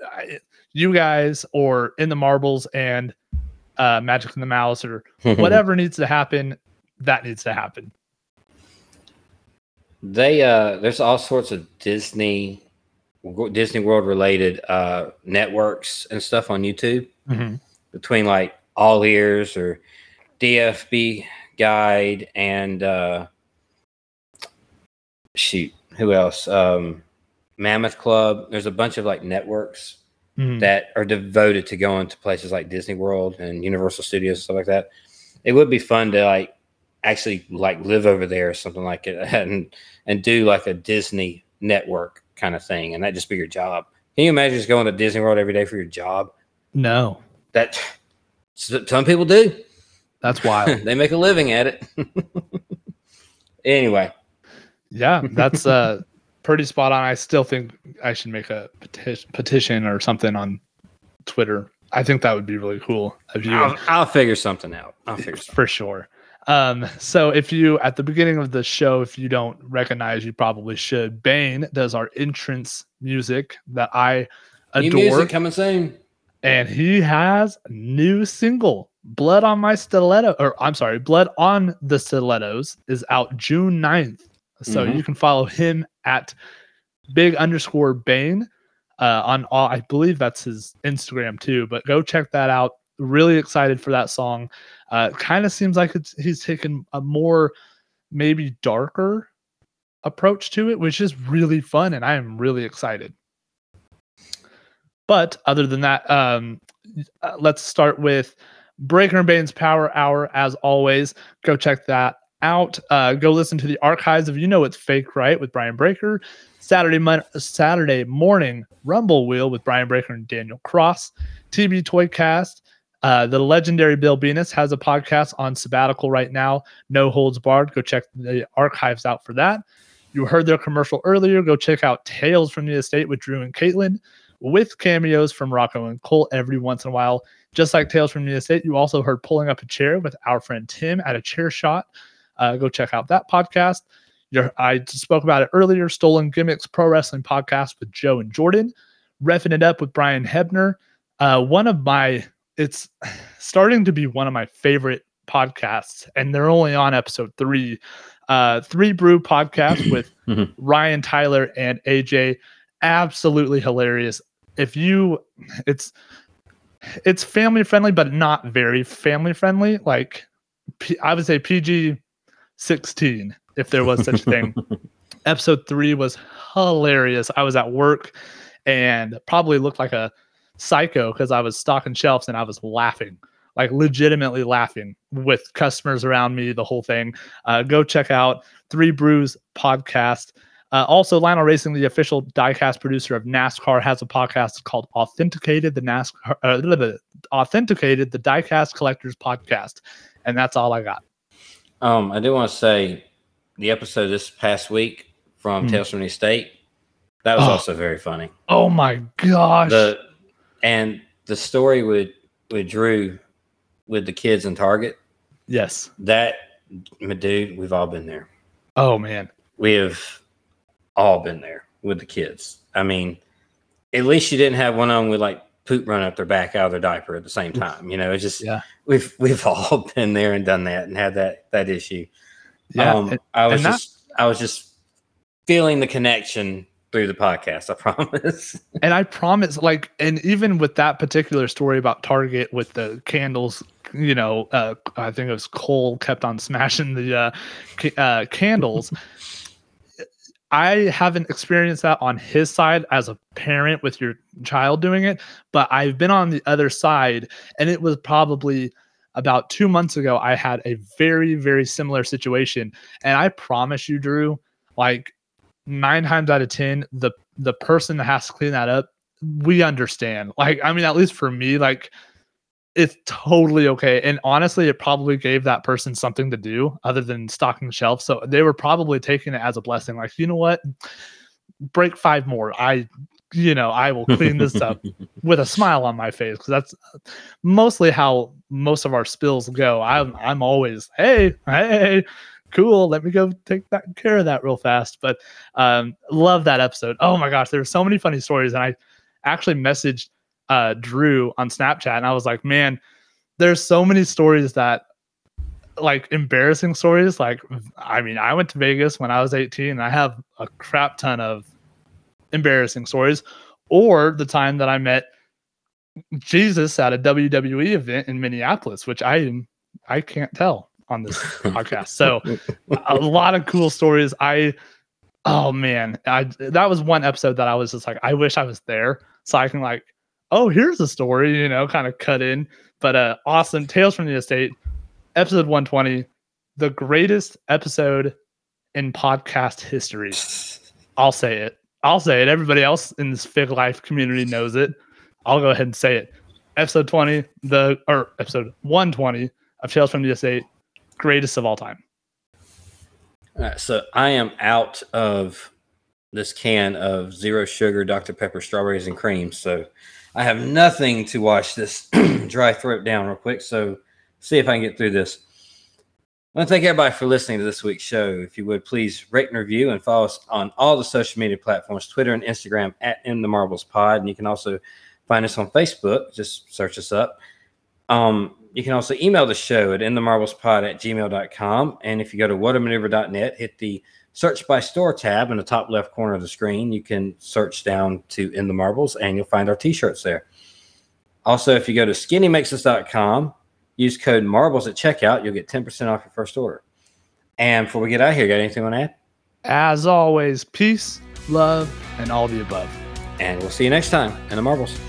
you guys or in the marbles and uh, Magic and the Mouse or whatever needs to happen. That needs to happen. They uh there's all sorts of Disney Disney World related uh networks and stuff on YouTube between like All Ears or DFB Guide and uh shoot, who else? Um Mammoth Club. There's a bunch of like networks Mhm. that are devoted to going to places like Disney World and Universal Studios and stuff like that. It would be fun to like actually like live over there or something like it and and do like a Disney network kind of thing and that just be your job. Can you imagine just going to Disney World every day for your job? No, That some people do. that's wild. they make a living at it. anyway, yeah, that's uh pretty spot on. I still think I should make a peti- petition or something on Twitter. I think that would be really cool. If you I'll, I'll figure something out. I'll figure something. for sure. Um, so if you at the beginning of the show, if you don't recognize, you probably should. Bane does our entrance music that I New adore, music coming soon. and he has a new single, "Blood on My Stiletto," or I'm sorry, "Blood on the Stilettos" is out June 9th. So Mhm. you can follow him at big underscore Bane uh, on all. I believe that's his Instagram too. But go check that out. Really excited for that song. Uh, kind of seems like it's, he's taken a more maybe darker approach to it, which is really fun, and I am really excited. But other than that, um, uh, let's start with Breaker and Bane's Power Hour. As always, go check that out. Uh, go listen to the archives of You Know It's Fake, right? With Brian Breaker. Saturday mon- Saturday morning Rumble Wheel with Brian Breaker and Daniel Cross. TB Toycast. Uh, the legendary Bill Venus has a podcast on sabbatical right now. No holds barred. Go check the archives out for that. You heard their commercial earlier. Go check out Tales from the Estate with Drew and Caitlin, with cameos from Rocco and Cole every once in a while. Just like Tales from the Estate, you also heard Pulling Up a Chair with our friend Tim at a chair shot. Uh, go check out that podcast. Your, I spoke about it earlier. Stolen Gimmicks Pro Wrestling Podcast with Joe and Jordan. Reffing it up with Brian Hebner. Uh, one of my it's starting to be one of my favorite podcasts, and they're only on episode three. Uh, three Brew podcast with Mhm. Ryan Tyler and AJ. Absolutely hilarious. If you, it's it's family friendly, but not very family friendly. Like I would say PG sixteen, if there was such a thing. Episode three was hilarious. I was at work and probably looked like a psycho because I was stocking shelves and I was laughing, like legitimately laughing with customers around me, the whole thing. Uh, go check out Three Brews podcast. Uh, also, Lionel Racing, the official diecast producer of NASCAR, has a podcast called Authenticated, the NASCAR, uh, Authenticated, the Diecast Collectors Podcast, and that's all I got. Um, I do want to say the episode this past week from Hmm. Tales from the Estate that was Oh. also very funny. Oh my gosh! The and the story with with Drew with the kids in Target yes. that my dude, we've all been there. Oh man. We have all been there with the kids. I mean, at least you didn't have one on with like poop run up their back out of their diaper at the same time. You know, it's just Yeah. we've we've all been there and done that and had that that issue. Yeah. um, and- I was and that- just I was just feeling the connection through the podcast. I promise. and I promise, like, and even with that particular story about Target with the candles, you know, uh, I think it was Cole kept on smashing the uh, ca- uh, candles. I haven't experienced that on his side as a parent with your child doing it, but I've been on the other side, and it was probably about two months ago. I had a very, very similar situation, and I promise you, Drew, like nine times out of ten, the the person that has to clean that up, we understand. Like, I mean, at least for me, like it's totally okay. And honestly, it probably gave that person something to do other than stocking shelves. So they were probably taking it as a blessing. Like, you know what? Break five more. I, you know, I will clean this up with a smile on my face because that's mostly how most of our spills go. I'm I'm always, hey, hey, cool. Let me go take that care of that real fast. But um, love that episode. Oh my gosh, there were so many funny stories, and I actually messaged uh, Drew on Snapchat, and I was like, man, there's so many stories that like embarrassing stories. Like, I mean, I went to Vegas when I was 18, and I have a crap ton of embarrassing stories. Or the time that I met Jesus at a WWE event in Minneapolis, which I I can't tell on this podcast. So a lot of cool stories. I oh man, I that was one episode that I was just like, I wish I was there so I can like, oh, here's a story, you know, kind of cut in. But uh awesome Tales from the Estate, episode 120, the greatest episode in podcast history. I'll say it. I'll say it. Everybody else in this Fig Life community knows it. I'll go ahead and say it. Episode 20, the or episode 120 of Tales from the Estate, greatest of all time. All right, so I am out of this can of zero sugar Dr. Pepper strawberries and cream. So I have nothing to wash this dry throat down real quick. So see if I can get through this. I want to thank everybody for listening to this week's show. If you would please rate and review and follow us on all the social media platforms, Twitter and Instagram at In the Marbles Pod. And you can also find us on Facebook. Just search us up. Um, you can also email the show at inthemarblespod at gmail.com. And if you go to whatamaneuver.net, hit the search by store tab in the top left corner of the screen. You can search down to In the Marbles and you'll find our t shirts there. Also, if you go to skinnymixes.com, use code marbles at checkout, you'll get 10% off your first order. And before we get out of here, got anything you want to add? As always, peace, love, and all the above. And we'll see you next time in the Marbles.